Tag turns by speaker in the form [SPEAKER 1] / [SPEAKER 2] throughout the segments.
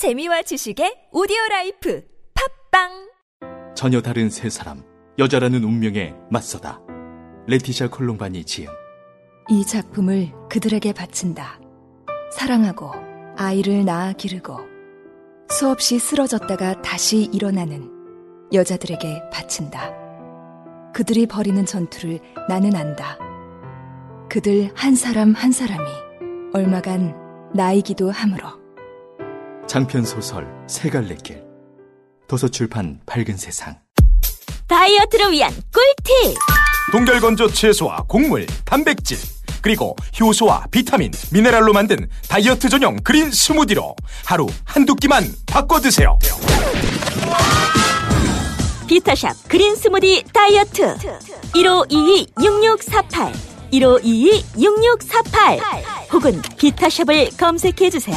[SPEAKER 1] 재미와 지식의 오디오 라이프 팟빵
[SPEAKER 2] 전혀 다른 세 사람 여자라는 운명에 맞서다 레티샤 콜롬바니 지음
[SPEAKER 3] 이 작품을 그들에게 바친다. 사랑하고 아이를 낳아 기르고 수없이 쓰러졌다가 다시 일어나는 여자들에게 바친다. 그들이 벌이는 전투를 나는 안다. 그들 한 사람 한 사람이 얼마간 나이기도 하므로.
[SPEAKER 2] 장편 소설 세 갈래 길. 도서출판 밝은 세상.
[SPEAKER 1] 다이어트를 위한 꿀팁!
[SPEAKER 4] 동결건조 채소와 곡물, 단백질, 그리고 효소와 비타민, 미네랄로 만든 다이어트 전용 그린 스무디로 하루 한두 끼만 바꿔 드세요.
[SPEAKER 1] 비타샵 그린 스무디 다이어트. 1522-6648 1522-6648 혹은 비타샵을 검색해 주세요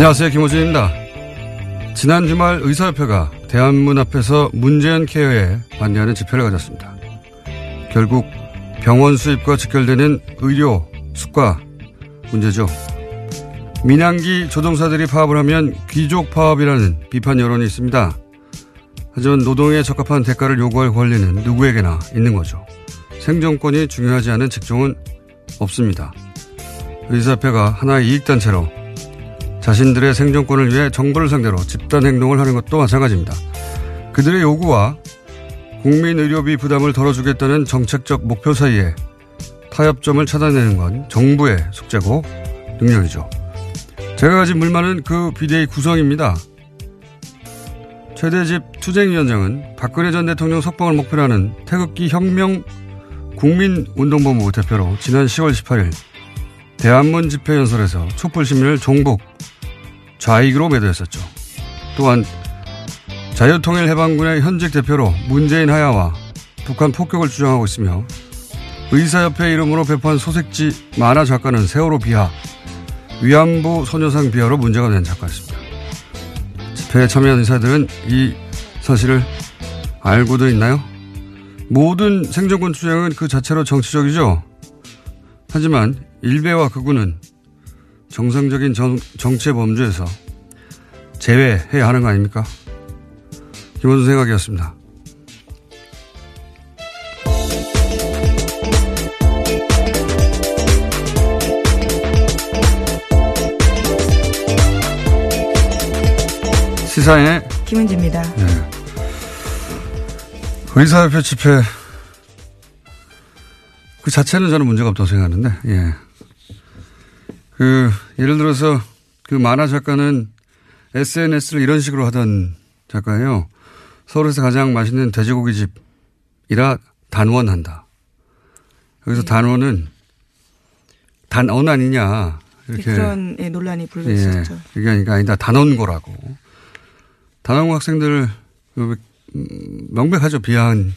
[SPEAKER 5] 안녕하세요. 김호준입니다. 지난 주말 의사협회가 대한문 앞에서 문재인 케어에 반대하는 집회를 가졌습니다. 결국 병원 수입과 직결되는 의료, 수가 문제죠. 민항기 조종사들이 파업을 하면 귀족 파업이라는 비판 여론이 있습니다. 하지만 노동에 적합한 대가를 요구할 권리는 누구에게나 있는 거죠. 생존권이 중요하지 않은 직종은 없습니다. 의사협회가 하나의 이익단체로 자신들의 생존권을 위해 정부를 상대로 집단 행동을 하는 것도 마찬가지입니다. 그들의 요구와 국민 의료비 부담을 덜어주겠다는 정책적 목표 사이에 타협점을 찾아내는 건 정부의 숙제고 능력이죠. 제가 가진 물만은 그 비대의 구성입니다. 최대집 투쟁위원장은 박근혜 전 대통령 석방을 목표로 하는 태극기 혁명 국민운동본부 대표로 지난 10월 18일 대한문 집회 연설에서 촛불 시민을 종북 좌익으로 매도했었죠. 또한 자유통일해방군의 현직 대표로 문재인 하야와 북한 폭격을 주장하고 있으며 의사협회 이름으로 배포한 소색지 만화 작가는 세월호 비하, 위안부 소녀상 비하로 문제가 된 작가였습니다. 집회에 참여한 의사들은 이 사실을 알고도 있나요? 모든 생존권 투쟁은 그 자체로 정치적이죠. 하지만 일베와 극우는 정상적인 정, 정치의 범주에서 제외해야 하는 거 아닙니까? 김원준 생각이었습니다. 시사인의
[SPEAKER 6] 김은지입니다.
[SPEAKER 5] 네. 의사협회 집회 그 자체는 저는 문제가 없다고 생각하는데, 예. 그, 예를 들어서 그 만화 작가는 SNS를 이런 식으로 하던 작가예요. 서울에서 가장 맛있는 돼지고기 집이라 단원한다. 여기서
[SPEAKER 6] 네.
[SPEAKER 5] 단원은 단언 아니냐. 이렇게.
[SPEAKER 6] 그런 예, 논란이 불거졌죠.
[SPEAKER 5] 예, 아니라 아니다. 단원고라고. 단원고 학생들을 음, 명백하죠. 비하한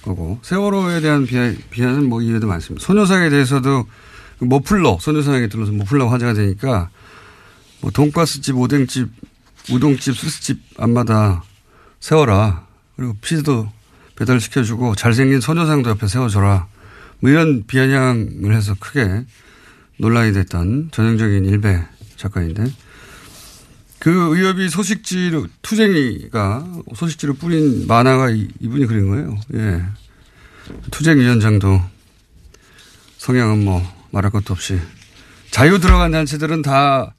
[SPEAKER 5] 거고. 세월호에 대한 비하, 비하는 뭐 이해도 많습니다. 소녀상에 대해서도 머플러, 소녀상에 들러서 머플러 화제가 되니까 뭐 돈가스집, 오뎅집, 우동집, 수수집 앞마다 세워라. 그리고 피자도 배달시켜주고 잘생긴 소녀상도 옆에 세워줘라. 뭐 이런 비아냥을 해서 크게 논란이 됐던 전형적인 일베 작가인데 그 의협이 소식지로 투쟁이가 소식지로 뿌린 만화가 이, 이분이 그린 거예요. 예. 투쟁위원장도 성향은 뭐 말할 것도 없이 자유 들어간 단체들은 다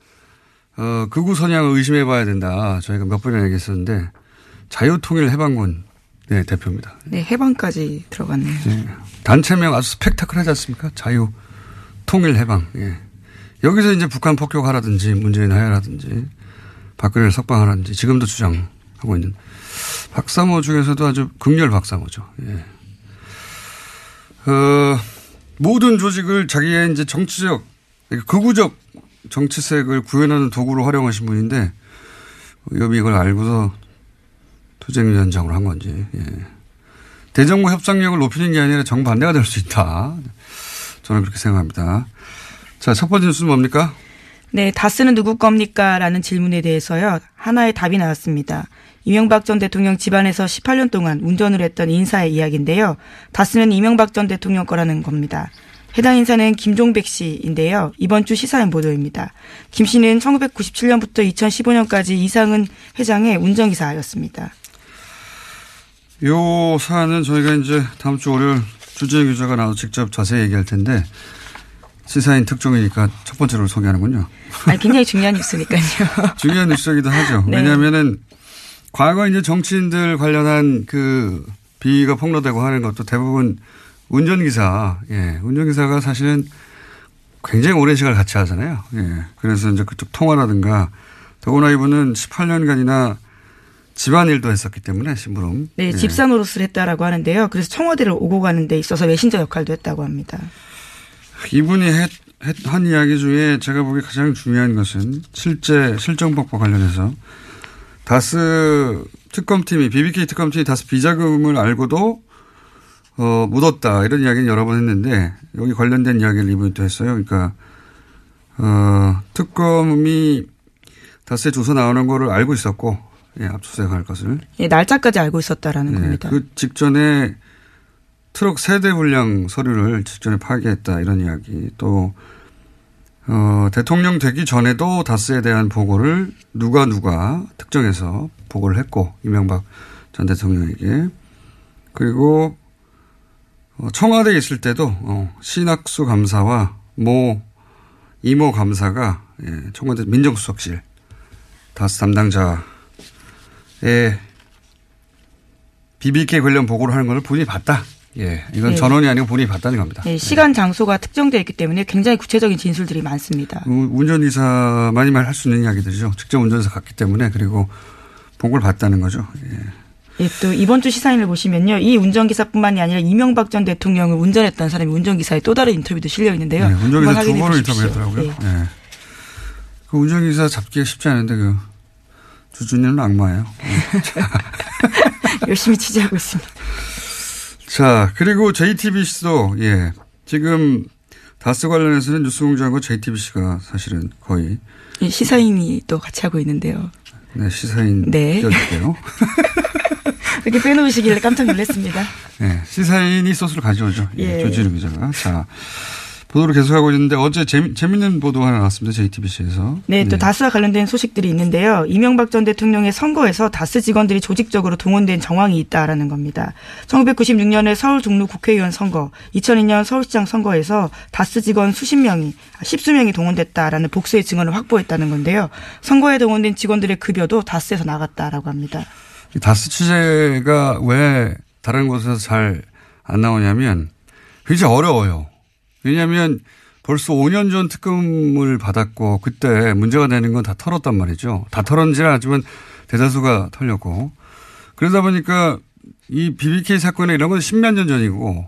[SPEAKER 5] 어, 극우 선양을 의심해 봐야 된다. 저희가 몇 번이나 얘기했었는데 자유통일 해방군 네, 대표입니다.
[SPEAKER 6] 네, 해방까지 들어갔네요. 네.
[SPEAKER 5] 단체명 아주 스펙타클하지 않습니까? 자유 통일 해방. 예. 여기서 이제 북한 폭격하라든지 문재인 하야라든지 박근혜를 석방하라든지 지금도 주장하고 있는 박사모 중에서도 아주 극렬 박사모죠. 예. 어, 모든 조직을 자기의 이제 정치적, 극우적 정치색을 구현하는 도구로 활용하신 분인데 여비 이걸 알고서 투쟁위원장으로 한 건지. 예. 대정부 협상력을 높이는 게 아니라 정반대가 될 수 있다. 저는 그렇게 생각합니다. 자, 첫 번째 뉴스는 뭡니까?
[SPEAKER 6] 네, 다스는 누구 겁니까? 라는 질문에 대해서요. 하나의 답이 나왔습니다. 이명박 전 대통령 집안에서 18년 동안 운전을 했던 인사의 이야기인데요. 다스는 이명박 전 대통령 거라는 겁니다. 해당 인사는 김종백 씨인데요. 이번 주 시사인 보도입니다. 김 씨는 1997년부터 2015년까지 이상은 회장의 운전기사였습니다.
[SPEAKER 5] 요 사안은 저희가 이제 다음 주 월요일 주재 기자가 나와서 직접 자세히 얘기할 텐데 시사인 특종이니까 첫 번째로 소개하는군요.
[SPEAKER 6] 아, 굉장히 중요한 뉴스니까요.
[SPEAKER 5] 중요한 뉴스이기도 하죠. 네. 왜냐하면은 과거 이제 정치인들 관련한 그 비위가 폭로되고 하는 것도 대부분 운전기사, 예, 운전기사가 사실은 굉장히 오랜 시간을 같이 하잖아요. 예. 그래서 이제 그쪽 통화라든가 더구나 이분은 18년간이나 집안일도 했었기 때문에 심부름.
[SPEAKER 6] 네, 예. 집사 노릇을 했다라고 하는데요. 그래서 청와대를 오고 가는 데 있어서 메신저 역할도 했다고 합니다.
[SPEAKER 5] 이분이 했, 했, 한 이야기 중에 제가 보기에 가장 중요한 것은 실제 실정법과 관련해서 다스 특검팀이 BBK 특검팀이 다스 비자금을 알고도 어, 묻었다 이런 이야기는 여러 번 했는데 여기 관련된 이야기를 이분이 또 했어요. 그러니까 어, 특검이 다스에 조사 나오는 거를 알고 있었고 예, 압수수색할 것을.
[SPEAKER 6] 예, 날짜까지 알고 있었다라는 예, 겁니다.
[SPEAKER 5] 그 직전에 트럭 세대 분량 서류를 직전에 파기했다 이런 이야기 또 어, 대통령 되기 전에도 다스에 대한 보고를 누가 누가 특정해서 보고를 했고 이명박 전 대통령에게 그리고 어, 청와대에 있을 때도 어, 신학수 감사와 모 이모 감사가 예, 청와대 민정수석실 다스 담당자 의 BBK 관련 보고를 하는 것을 본인이 봤다. 예, 이건 네. 전원이 아니고 본인이 봤다는 겁니다.
[SPEAKER 6] 네, 시간 장소가 특정되어 있기 때문에 굉장히 구체적인 진술들이 많습니다.
[SPEAKER 5] 운전기사만이 말할 수 있는 이야기들이죠. 직접 운전해서 갔기 때문에 그리고 보고를 봤다는 거죠. 예.
[SPEAKER 6] 예, 또 이번 주 시사인을 보시면요. 이 운전기사뿐만이 아니라 이명박 전 대통령을 운전했던 사람이 운전기사의 또 다른 인터뷰도 실려 있는데요.
[SPEAKER 5] 네, 운전기사 두 번을 인터뷰했더라고요. 네. 네. 그 운전기사 잡기가 쉽지 않은데 그 주준이는 악마예요.
[SPEAKER 6] 열심히 취재하고 있습니다.
[SPEAKER 5] 자, 그리고 JTBC도, 예. 지금 다스 관련해서는 뉴스공장과 JTBC가 사실은 거의.
[SPEAKER 6] 예, 시사인이 또 같이 하고 있는데요.
[SPEAKER 5] 네, 시사인. 네. 껴줄게요.
[SPEAKER 6] 이렇게 빼놓으시길래 깜짝 놀랐습니다.
[SPEAKER 5] 네, 시사인이 소스를 가져오죠. 예. 예. 조지루 기자가. 자. 보도를 계속하고 있는데 어제 재미, 재밌는 보도 하나 나왔습니다. JTBC에서.
[SPEAKER 6] 네, 또 네. 다스와 관련된 소식들이 있는데요. 이명박 전 대통령의 선거에서 다스 직원들이 조직적으로 동원된 정황이 있다라는 겁니다. 1996년에 서울 종로 국회의원 선거, 2002년 서울시장 선거에서 다스 직원 수십 명이, 십수 명이 동원됐다라는 복수의 증언을 확보했다는 건데요. 선거에 동원된 직원들의 급여도 다스에서 나갔다라고 합니다.
[SPEAKER 5] 다스 취재가 왜 다른 곳에서 잘 안 나오냐면 굉장히 어려워요. 왜냐하면 벌써 5년 전 특검을 받았고 그때 문제가 되는 건 다 털었단 말이죠. 다 털었는지는 하지만 대다수가 털렸고 그러다 보니까 이 BBK 사건에 이런 건 10몇 년 전이고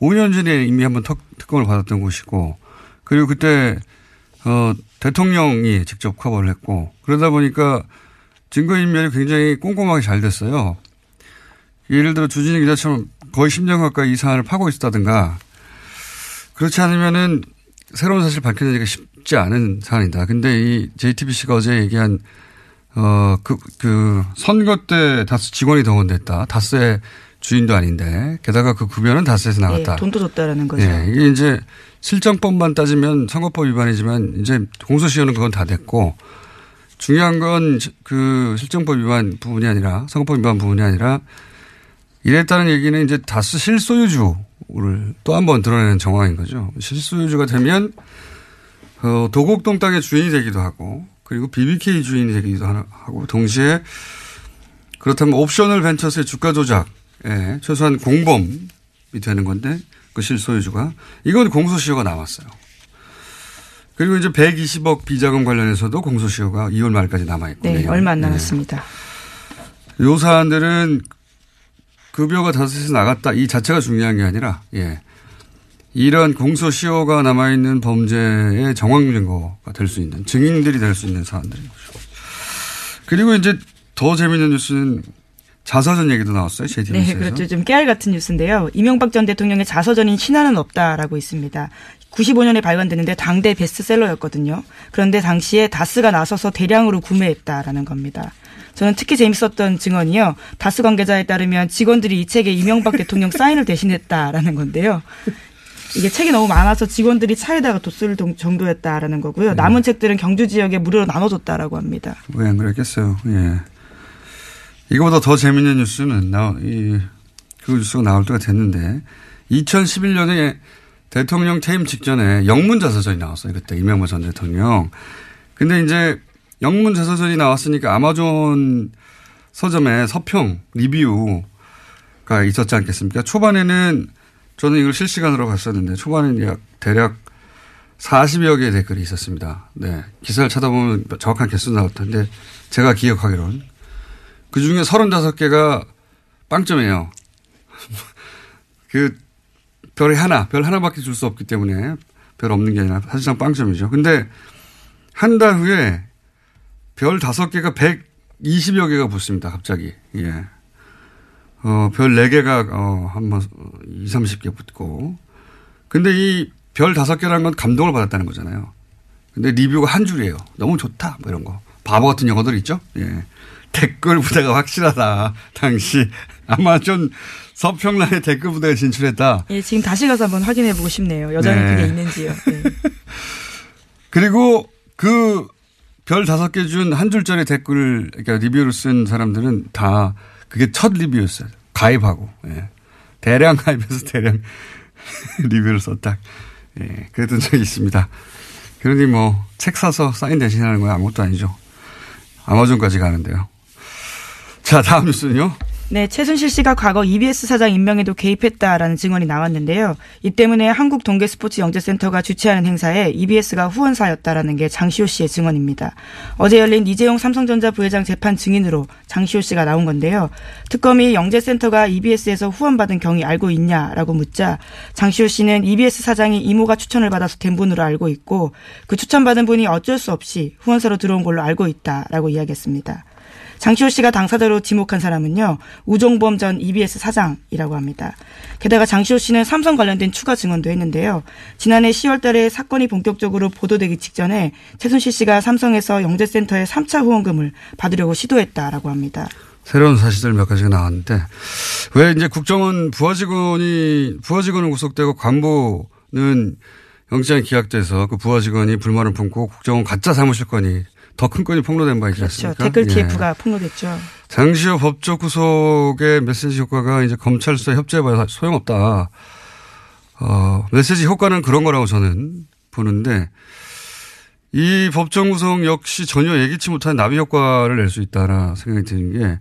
[SPEAKER 5] 5년 전에 이미 한번 특검을 받았던 곳이고 그리고 그때 어 대통령이 직접 커버를 했고 그러다 보니까 증거인멸이 굉장히 꼼꼼하게 잘 됐어요. 예를 들어 주진희 기자처럼 거의 10년 가까이 이 사안을 파고 있었다든가 그렇지 않으면은 새로운 사실 밝혀내기가 쉽지 않은 사안이다. 근데 이 JTBC가 어제 얘기한 어, 그, 그, 선거 때 다스 직원이 동원됐다. 다스의 주인도 아닌데 게다가 그 급여는 다스에서 나갔다.
[SPEAKER 6] 예, 돈도 줬다라는 거죠.
[SPEAKER 5] 예, 이게 이제 실정법만 따지면 선거법 위반이지만 이제 공소시효는 그건 다 됐고 중요한 건 그 실정법 위반 부분이 아니라 선거법 위반 부분이 아니라 이랬다는 얘기는 이제 다스 실소유주 를 또 한 번 드러내는 정황인 거죠. 실소유주가 되면 어, 도곡동 땅의 주인이 되기도 하고 그리고 BBK 주인이 되기도 하고 동시에 그렇다면 옵셔널 벤처스의 주가 조작에 최소한 공범이 되는 건데 그 실소유주가 이건 공소시효가 나왔어요. 그리고 이제 120억 비자금 관련해서도 공소시효가 2월 말까지 남아 있고.
[SPEAKER 6] 네, 얼마 안 남았습니다.
[SPEAKER 5] 네. 요 사안들은 급여가 다섯에서 나갔다 이 자체가 중요한 게 아니라, 예. 이런 공소시효가 남아있는 범죄의 정황 증거가 될 수 있는 증인들이 될 수 있는 사안들인 거죠. 그리고 이제 더 재미있는 뉴스는 자서전 얘기도 나왔어요. JTBC에서.
[SPEAKER 6] 네, 그렇죠. 좀 깨알 같은 뉴스인데요. 이명박 전 대통령의 자서전인 신화는 없다라고 있습니다. 95년에 발간됐는데 당대 베스트셀러였거든요. 그런데 당시에 다스가 나서서 대량으로 구매했다라는 겁니다. 저는 특히 재밌었던 증언이요. 다스 관계자에 따르면 직원들이 이 책에 이명박 대통령 사인을 대신했다라는 건데요. 이게 책이 너무 많아서 직원들이 차에다가 뒀을 정도였다라는 거고요. 네. 남은 책들은 경주 지역에 무료로 나눠줬다라고 합니다.
[SPEAKER 5] 왜 안 그랬겠어요. 예. 이거보다 더 재밌는 뉴스는 나, 이, 그 뉴스가 나올 때가 됐는데 2011년에 대통령 퇴임 직전에 영문자 서전이 나왔어요. 그때 이명박 전 대통령. 근데 이제 영문자서전이 나왔으니까 아마존 서점에 서평, 리뷰가 있었지 않겠습니까? 초반에는 저는 이걸 실시간으로 봤었는데 초반에는 약 대략 40여 개의 댓글이 있었습니다. 네. 기사를 찾아보면 정확한 개수 나올 텐데 제가 기억하기로는 그 중에 35개가 빵점이에요. 그 별이 하나, 별 하나밖에 줄 수 없기 때문에 별 없는 게 아니라 사실상 빵점이죠. 근데 한 달 후에 별 다섯 개가 120여 개가 붙습니다. 갑자기. 예. 어, 별 4개가, 어, 한 번 20, 30개 붙고. 근데 이별 다섯 개라는 건 감동을 받았다는 거잖아요. 근데 리뷰가 한 줄이에요. 너무 좋다. 뭐 이런 거. 바보 같은 영어들 있죠? 예. 댓글 부대가 확실하다. 당시 아마존 서평란에 댓글 부대가 진출했다.
[SPEAKER 6] 예, 지금 다시 가서 한번 확인해 보고 싶네요. 여전히 네. 그게 있는지요. 네.
[SPEAKER 5] 그리고 그 별 다섯 개 준 한 줄짜리 댓글을 그러니까 리뷰를 쓴 사람들은 다 그게 첫 리뷰였어요. 가입하고 예. 대량 가입해서 대량 리뷰를 썼다. 예, 그랬던 적이 있습니다. 그러니 뭐 책 사서 사인 대신하는 건 아무것도 아니죠. 아마존까지 가는데요. 자, 다음 뉴스는요.
[SPEAKER 6] 네, 최순실 씨가 과거 EBS 사장 임명에도 개입했다라는 증언이 나왔는데요. 이 때문에 한국 동계 스포츠 영재센터가 주최하는 행사에 EBS가 후원사였다라는 게 장시호 씨의 증언입니다. 어제 열린 이재용 삼성전자 부회장 재판 증인으로 장시호 씨가 나온 건데요. 특검이 영재센터가 EBS에서 후원받은 경위 알고 있냐라고 묻자 장시호 씨는 EBS 사장이 이모가 추천을 받아서 된 분으로 알고 있고 그 추천받은 분이 어쩔 수 없이 후원사로 들어온 걸로 알고 있다라고 이야기했습니다. 장시호 씨가 당사자로 지목한 사람은요. 우종범 전 EBS 사장이라고 합니다. 게다가 장시호 씨는 삼성 관련된 추가 증언도 했는데요. 지난해 10월 달에 사건이 본격적으로 보도되기 직전에 최순실 씨가 삼성에서 영재센터에 3차 후원금을 받으려고 시도했다라고 합니다.
[SPEAKER 5] 새로운 사실들 몇 가지가 나왔는데 왜 이제 국정원 부하 직원이 부하 직원은 구속되고 간부는 영장이 기각돼서 그 부하 직원이 불만을 품고 국정원 가짜 사무실권이 더 큰 건이 폭로된 바 있지 그렇죠. 않습니까?
[SPEAKER 6] 댓글 TF가 예. 폭로됐죠.
[SPEAKER 5] 장시호 법적 구속의 메시지 효과가 이제 검찰 수사 협조해봐야 소용없다. 어, 메시지 효과는 그런 거라고 저는 보는데 이 법정 구속 역시 전혀 예기치 못한 나비 효과를 낼 수 있다라 생각이 드는 게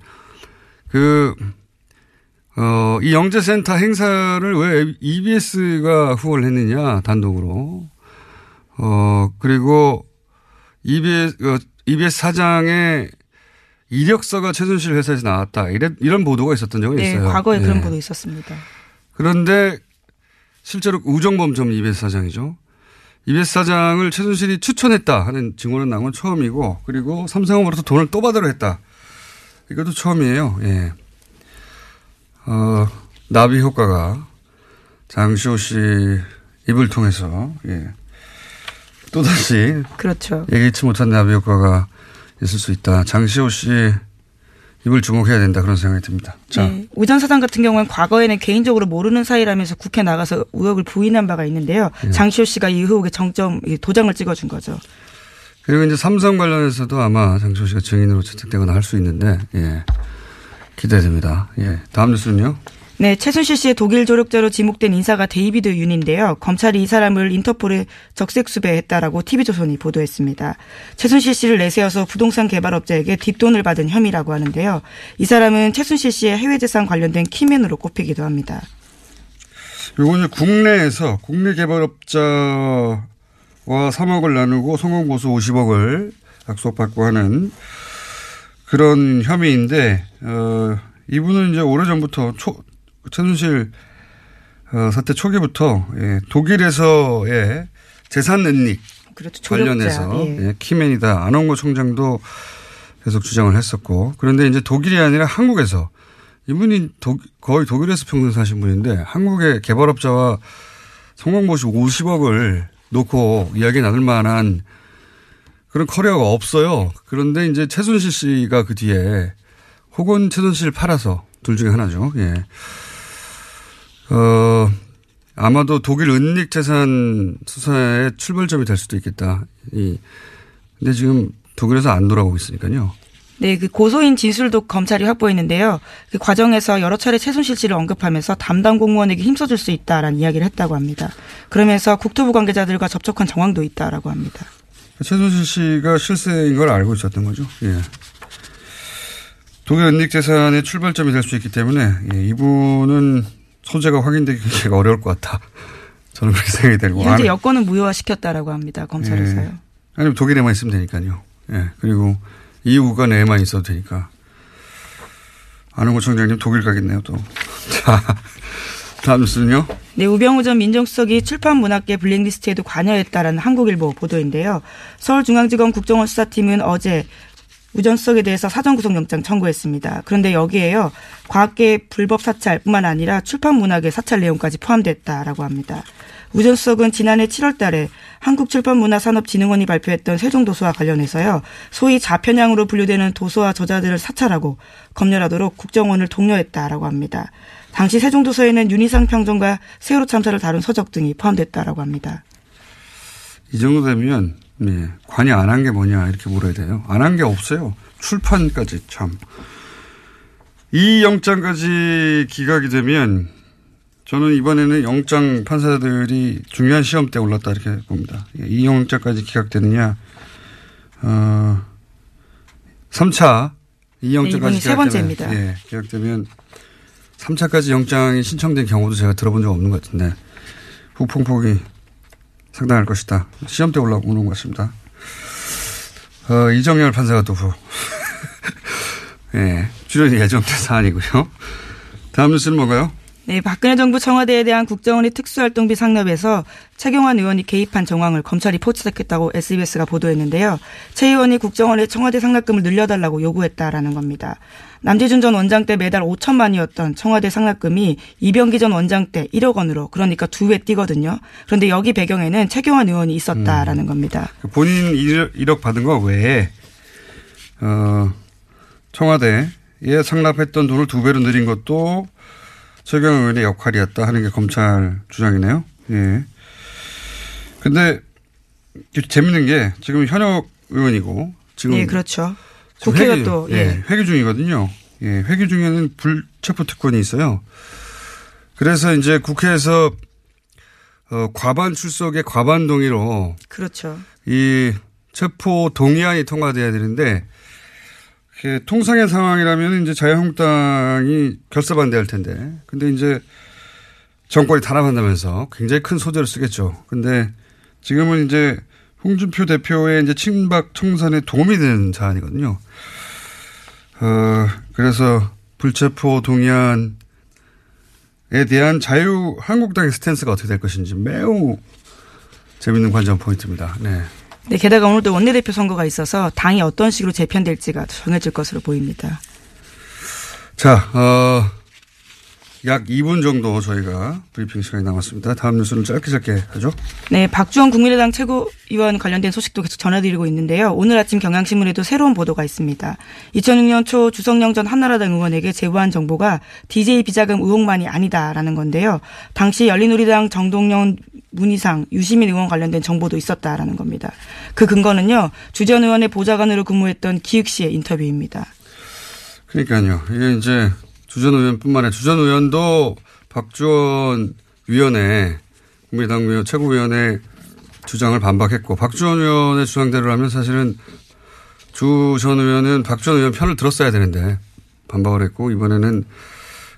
[SPEAKER 5] 그, 어, 이 영재센터 행사를 왜 EBS가 후원을 했느냐, 단독으로. 어, 그리고 EBS, 어, EBS 사장의 이력서가 최순실 회사에서 나왔다. 이런, 이런 보도가 있었던 적이 네, 있어요.
[SPEAKER 6] 과거에 네. 그런 보도 있었습니다.
[SPEAKER 5] 그런데 실제로 우정범 전 EBS 사장이죠. EBS 사장을 최순실이 추천했다 하는 증언은 나온 건 처음이고 그리고 삼성으로부터 돈을 또 받으려 했다. 이것도 처음이에요. 예. 어, 나비 효과가 장시호 씨 입을 통해서 예. 또다시
[SPEAKER 6] 그렇죠.
[SPEAKER 5] 예기치 못한 나비 효과가 있을 수 있다. 장시호 씨 입을 주목해야 된다 그런 생각이 듭니다. 자,
[SPEAKER 6] 네. 오전 사장 같은 경우는 과거에는 개인적으로 모르는 사이라면서 국회 나가서 의혹을 부인한 바가 있는데요.
[SPEAKER 5] 예.
[SPEAKER 6] 장시호 씨가 이 의혹에 정점 이 도장을 찍어준 거죠.
[SPEAKER 5] 그리고 이제 삼성 관련해서도 아마 장시호 씨가 증인으로 채택되거나 할 수 있는데, 예. 기대됩니다. 예. 다음 뉴스는요?
[SPEAKER 6] 네, 최순실 씨의 독일 조력자로 지목된 인사가 데이비드 윤인데요. 검찰이 이 사람을 인터폴에 적색 수배했다라고 TV조선이 보도했습니다. 최순실 씨를 내세워서 부동산 개발업자에게 뒷돈을 받은 혐의라고 하는데요. 이 사람은 최순실 씨의 해외 재산 관련된 키맨으로 꼽히기도 합니다.
[SPEAKER 5] 요거는 국내에서 국내 개발업자와 3억을 나누고 성공보수 50억을 약속받고 하는 그런 혐의인데, 어, 이분은 이제 오래전부터 초, 최순실 어, 사태 초기부터 예, 독일에서의 재산 은닉
[SPEAKER 6] 그렇죠.
[SPEAKER 5] 관련해서
[SPEAKER 6] 예.
[SPEAKER 5] 예, 키맨이다. 안홍구 총장도 계속 주장을 했었고 그런데 이제 독일이 아니라 한국에서 이분이 독, 거의 독일에서 평생 사신 분인데 한국의 개발업자와 성공보시 50억을 놓고 이야기 나눌 만한 그런 커리어가 없어요. 그런데 이제 최순실 씨가 그 뒤에 혹은 최순실을 팔아서 둘 중에 하나죠. 예. 어, 아마도 독일 은닉 재산 수사의 출발점이 될 수도 있겠다. 이, 근데 지금 독일에서 안 돌아오고 있으니까요.
[SPEAKER 6] 네, 그 고소인 진술도 검찰이 확보했는데요. 그 과정에서 여러 차례 최순실 씨를 언급하면서 담당 공무원에게 힘써줄 수 있다라는 이야기를 했다고 합니다. 그러면서 국토부 관계자들과 접촉한 정황도 있다라고 합니다.
[SPEAKER 5] 최순실 씨가 실세인 걸 알고 있었던 거죠. 예. 독일 은닉 재산의 출발점이 될 수 있기 때문에 예, 이분은 소재가 확인되기 어려울 것 같다. 저는 그렇게 생각이 들고.
[SPEAKER 6] 현재
[SPEAKER 5] 안-
[SPEAKER 6] 여권은 무효화시켰다라고 합니다. 검찰에서요.
[SPEAKER 5] 예. 아니면 독일에만 있으면 되니까요. 예. 그리고 EU 국가 내에만 있어도 되니까. 안홍구 총장님 독일 가겠네요, 또. 자, 다음 뉴스는요?
[SPEAKER 6] 네, 우병우 전 민정수석이 출판문학계 블랙리스트에도 관여했다라는 한국일보 보도인데요. 서울중앙지검 국정원 수사팀은 어제 우전 수석에 대해서 사전구속영장 청구했습니다. 그런데 여기에요. 과학계 불법 사찰뿐만 아니라 출판문학의 사찰 내용까지 포함됐다라고 합니다. 우전 수석은 지난해 7월 달에 한국출판문화산업진흥원이 발표했던 세종도서와 관련해서요. 소위 좌편향으로 분류되는 도서와 저자들을 사찰하고 검열하도록 국정원을 독려했다라고 합니다. 당시 세종도서에는 윤희상 평정과 세월호 참사를 다룬 서적 등이 포함됐다라고 합니다.
[SPEAKER 5] 이 정도 되면, 예, 관여 안한 게 뭐냐, 이렇게 물어야 돼요. 안 한 게 없어요. 출판까지 참. 이 영장까지 기각이 되면 저는 이번에는 영장 판사들이 중요한 시험 때 올랐다 이렇게 봅니다. 예, 이 영장까지 기각되느냐, 어, 3차 이 영장까지
[SPEAKER 6] 네, 이번이 세
[SPEAKER 5] 기각되면,
[SPEAKER 6] 번째입니다.
[SPEAKER 5] 예, 기각되면 3차까지 영장이 신청된 경우도 제가 들어본 적 없는 것 같은데 후폭폭이 상당할 것이다. 시험 때 올라오는 것 같습니다. 어, 이정열 판사가 또 후. 예, 출연이 예정된 사안이고요. 다음 뉴스는 뭔가요?
[SPEAKER 6] 네, 박근혜 정부 청와대에 대한 국정원의 특수활동비 상납에서 최경환 의원이 개입한 정황을 검찰이 포착했다고 SBS가 보도했는데요. 최 의원이 국정원에 청와대 상납금을 늘려달라고 요구했다라는 겁니다. 남재준 전 원장 때 매달 5천만이었던 청와대 상납금이 이병기 전 원장 때 1억 원으로 그러니까 두 배 뛰거든요. 그런데 여기 배경에는 최경환 의원이 있었다라는 겁니다.
[SPEAKER 5] 본인 1억, 1억 받은 거 외에 어, 청와대에 상납했던 돈을 두 배로 늘린 것도 최경 의원의 역할이었다 하는 게 검찰 주장이네요. 예. 근데 재밌는 게 지금 현역 의원이고 지금
[SPEAKER 6] 네, 그렇죠. 국회가
[SPEAKER 5] 회기,
[SPEAKER 6] 또,
[SPEAKER 5] 예,
[SPEAKER 6] 예.
[SPEAKER 5] 회기 중이거든요. 예, 회기 중에는 불체포 특권이 있어요. 그래서 이제 국회에서 어, 과반 출석에 과반 동의로
[SPEAKER 6] 그렇죠.
[SPEAKER 5] 이 체포 동의안이 통과돼야 되는데 통상의 상황이라면 이제 자유한국당이 결사 반대할 텐데 근데 이제 정권이 단합한다면서 굉장히 큰 소재를 쓰겠죠. 근데 지금은 이제 홍준표 대표의 이제 친박 청산에 도움이 되는 사안이거든요. 어, 그래서 불체포 동의안에 대한 자유 한국당의 스탠스가 어떻게 될 것인지 매우 재밌는 관전 포인트입니다. 네.
[SPEAKER 6] 네, 게다가 오늘도 원내대표 선거가 있어서 당이 어떤 식으로 재편될지가 정해질 것으로 보입니다.
[SPEAKER 5] 자, 어, 약 2분 정도 저희가 브리핑 시간이 남았습니다. 다음 뉴스는 짧게 짧게 하죠.
[SPEAKER 6] 네, 박주원 국민의당 최고위원 관련된 소식도 계속 전해드리고 있는데요. 오늘 아침 경향신문에도 새로운 보도가 있습니다. 2006년 초 주성영 전 한나라당 의원에게 제보한 정보가 DJ 비자금 의혹만이 아니다라는 건데요. 당시 열린우리당 정동영 문희상, 유시민 의원 관련된 정보도 있었다라는 겁니다. 그 근거는요. 주전 의원의 보좌관으로 근무했던 기익 씨의 인터뷰입니다.
[SPEAKER 5] 그러니까요. 이게 이제 주전 의원뿐만 아니라 주전 의원도 박주원 위원회 국민의당 의원 최고위원회 주장을 반박했고 박주원 의원의 주장대로라면 사실은 주 전 의원은 박주원 의원 편을 들었어야 되는데 반박을 했고 이번에는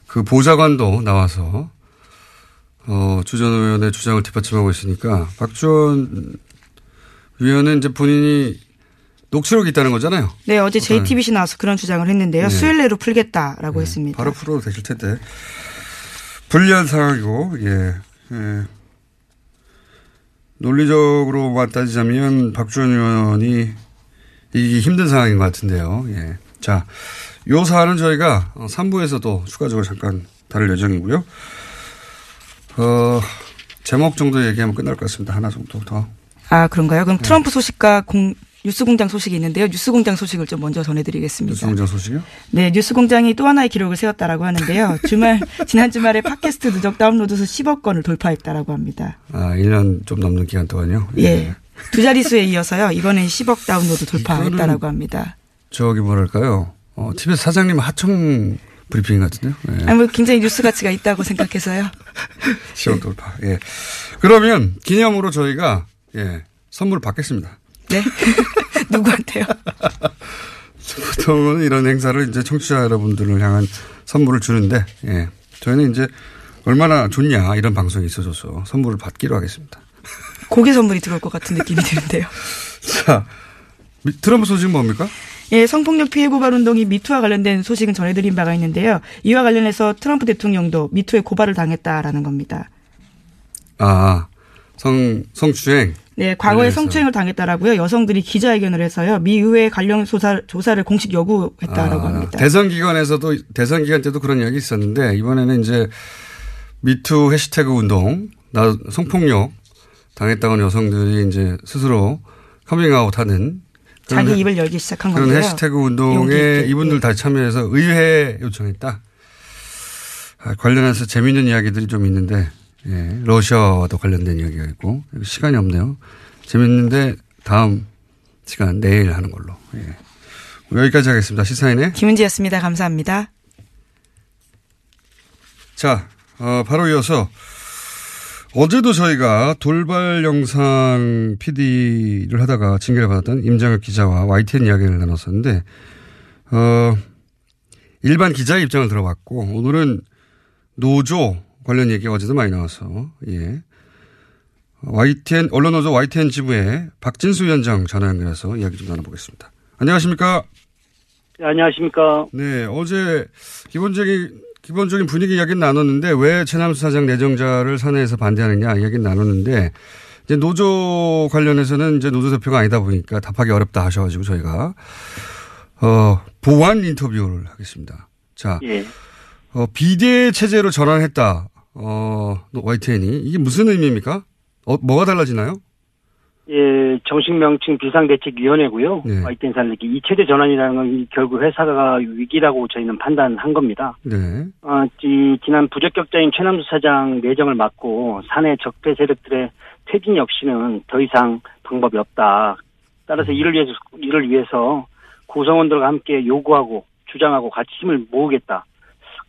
[SPEAKER 5] 그 보좌관도 나와서 어, 주전 의원의 주장을 뒷받침하고 있으니까 박주원 위원은 이제 본인이 녹취록이 있다는 거잖아요.
[SPEAKER 6] 네, 어제 JTBC 나와서 그런 주장을 했는데요.
[SPEAKER 5] 네.
[SPEAKER 6] 수요일 내로 풀겠다라고 했습니다.
[SPEAKER 5] 바로 풀어도 되실 텐데. 불리한 상황이고, 예. 예. 논리적으로만 따지자면 박주원 의원이 이기 힘든 상황인 것 같은데요. 예. 자, 요 사안은 저희가 3부에서도 추가적으로 잠깐 다룰 예정이고요. 어, 제목 정도 얘기하면 끝날 것 같습니다. 하나 정도 더.
[SPEAKER 6] 아, 그런가요?
[SPEAKER 5] 네.
[SPEAKER 6] 그럼 트럼프 소식과 공, 뉴스공장 소식이 있는데요. 뉴스공장 소식을 좀 먼저 전해드리겠습니다.
[SPEAKER 5] 뉴스공장 소식이요?
[SPEAKER 6] 네, 뉴스공장이 또 하나의 기록을 세웠다라고 하는데요. 주말 지난 주말에 팟캐스트 누적 다운로드 수 10억 건을 돌파했다라고 합니다.
[SPEAKER 5] 아, 1년 좀 넘는 기간 동안요?
[SPEAKER 6] 예. 두 자릿수에 이어서요. 이번에 10억 다운로드 돌파했다라고 합니다.
[SPEAKER 5] 저기 뭐랄까요. 어, TBS 사장님 하청 브리핑 같은데요? 예.
[SPEAKER 6] 아니, 뭐 굉장히 뉴스 가치가 있다고 생각해서요.
[SPEAKER 5] 시험 돌파. 예. 그러면 기념으로 저희가 예, 선물을 받겠습니다.
[SPEAKER 6] 네. 누구한테요?
[SPEAKER 5] 보통은 이런 행사를 이제 청취자 여러분들을 향한 선물을 주는데, 예. 저희는 이제 얼마나 좋냐 이런 방송이 있어져서 선물을 받기로 하겠습니다.
[SPEAKER 6] 고개 선물이 들어올 것 같은 느낌이 드는데요.
[SPEAKER 5] 자, 미- 트럼프 소식은 뭡니까?
[SPEAKER 6] 예, 성폭력 피해 고발 운동이 미투와 관련된 소식은 전해드린 바가 있는데요. 이와 관련해서 트럼프 대통령도 미투에 고발을 당했다라는 겁니다.
[SPEAKER 5] 아, 성, 성추행.
[SPEAKER 6] 네, 과거에
[SPEAKER 5] 관련해서.
[SPEAKER 6] 성추행을 당했다라고요. 여성들이 기자회견을 해서요. 미 의회 관련 조사, 조사를 공식 요구했다라고
[SPEAKER 5] 아,
[SPEAKER 6] 합니다.
[SPEAKER 5] 대선 기간에서도 대선 기간 때도 그런 이야기 있었는데 이번에는 이제 미투 해시태그 운동, 나 성폭력 당했다는 여성들이 이제 스스로 커밍아웃하는 그런
[SPEAKER 6] 자기
[SPEAKER 5] 해-
[SPEAKER 6] 입을 열기 시작한
[SPEAKER 5] 그런
[SPEAKER 6] 건데요.
[SPEAKER 5] 해시태그
[SPEAKER 6] 용기
[SPEAKER 5] 운동에. 이분들
[SPEAKER 6] 예.
[SPEAKER 5] 다 참여해서 의회 요청했다. 아, 관련해서 재미있는 이야기들이 좀 있는데 예, 러시아와도 관련된 이야기가 있고 시간이 없네요. 재밌는데 다음 시간 내일 하는 걸로. 예. 여기까지 하겠습니다. 시사인의
[SPEAKER 6] 김은지였습니다. 감사합니다.
[SPEAKER 5] 자, 어, 바로 이어서 어제도 저희가 돌발 영상 PD를 하다가 징계를 받았던 임장혁 기자와 YTN 이야기를 나눴었는데, 어, 일반 기자의 입장을 들어봤고, 오늘은 노조 관련 얘기가 어제도 많이 나와서, 예. YTN, 언론노조 YTN 지부의 박진수 위원장 전화 연결해서 이야기 좀 나눠보겠습니다. 안녕하십니까?
[SPEAKER 7] 네, 안녕하십니까.
[SPEAKER 5] 네, 어제 기본적인 기본적인 분위기 이야기는 나눴는데 왜 최남수 사장 내정자를 사내에서 반대하느냐 이야기는 나눴는데 이제 노조 관련해서는 이제 노조 대표가 아니다 보니까 답하기 어렵다 하셔가지고 저희가 어 보완 인터뷰를 하겠습니다. 자,
[SPEAKER 7] 예.
[SPEAKER 5] 어, 비대 체제로 전환했다. 어 YTN이 이게 무슨 의미입니까? 어, 뭐가 달라지나요?
[SPEAKER 7] 예, 정식 명칭 비상대책위원회고요.
[SPEAKER 5] 네.
[SPEAKER 7] YTN 산맥이 이체제 전환이라는 건 결국 회사가 위기라고 저희는 판단한 겁니다.
[SPEAKER 5] 네.
[SPEAKER 7] 어, 이, 지난 부적격자인 최남수 사장 내정을 막고 사내 적폐 세력들의 퇴진 역시는 더 이상 방법이 없다. 따라서 이를 위해서, 이를 위해서 구성원들과 함께 요구하고 주장하고 같이 힘을 모으겠다.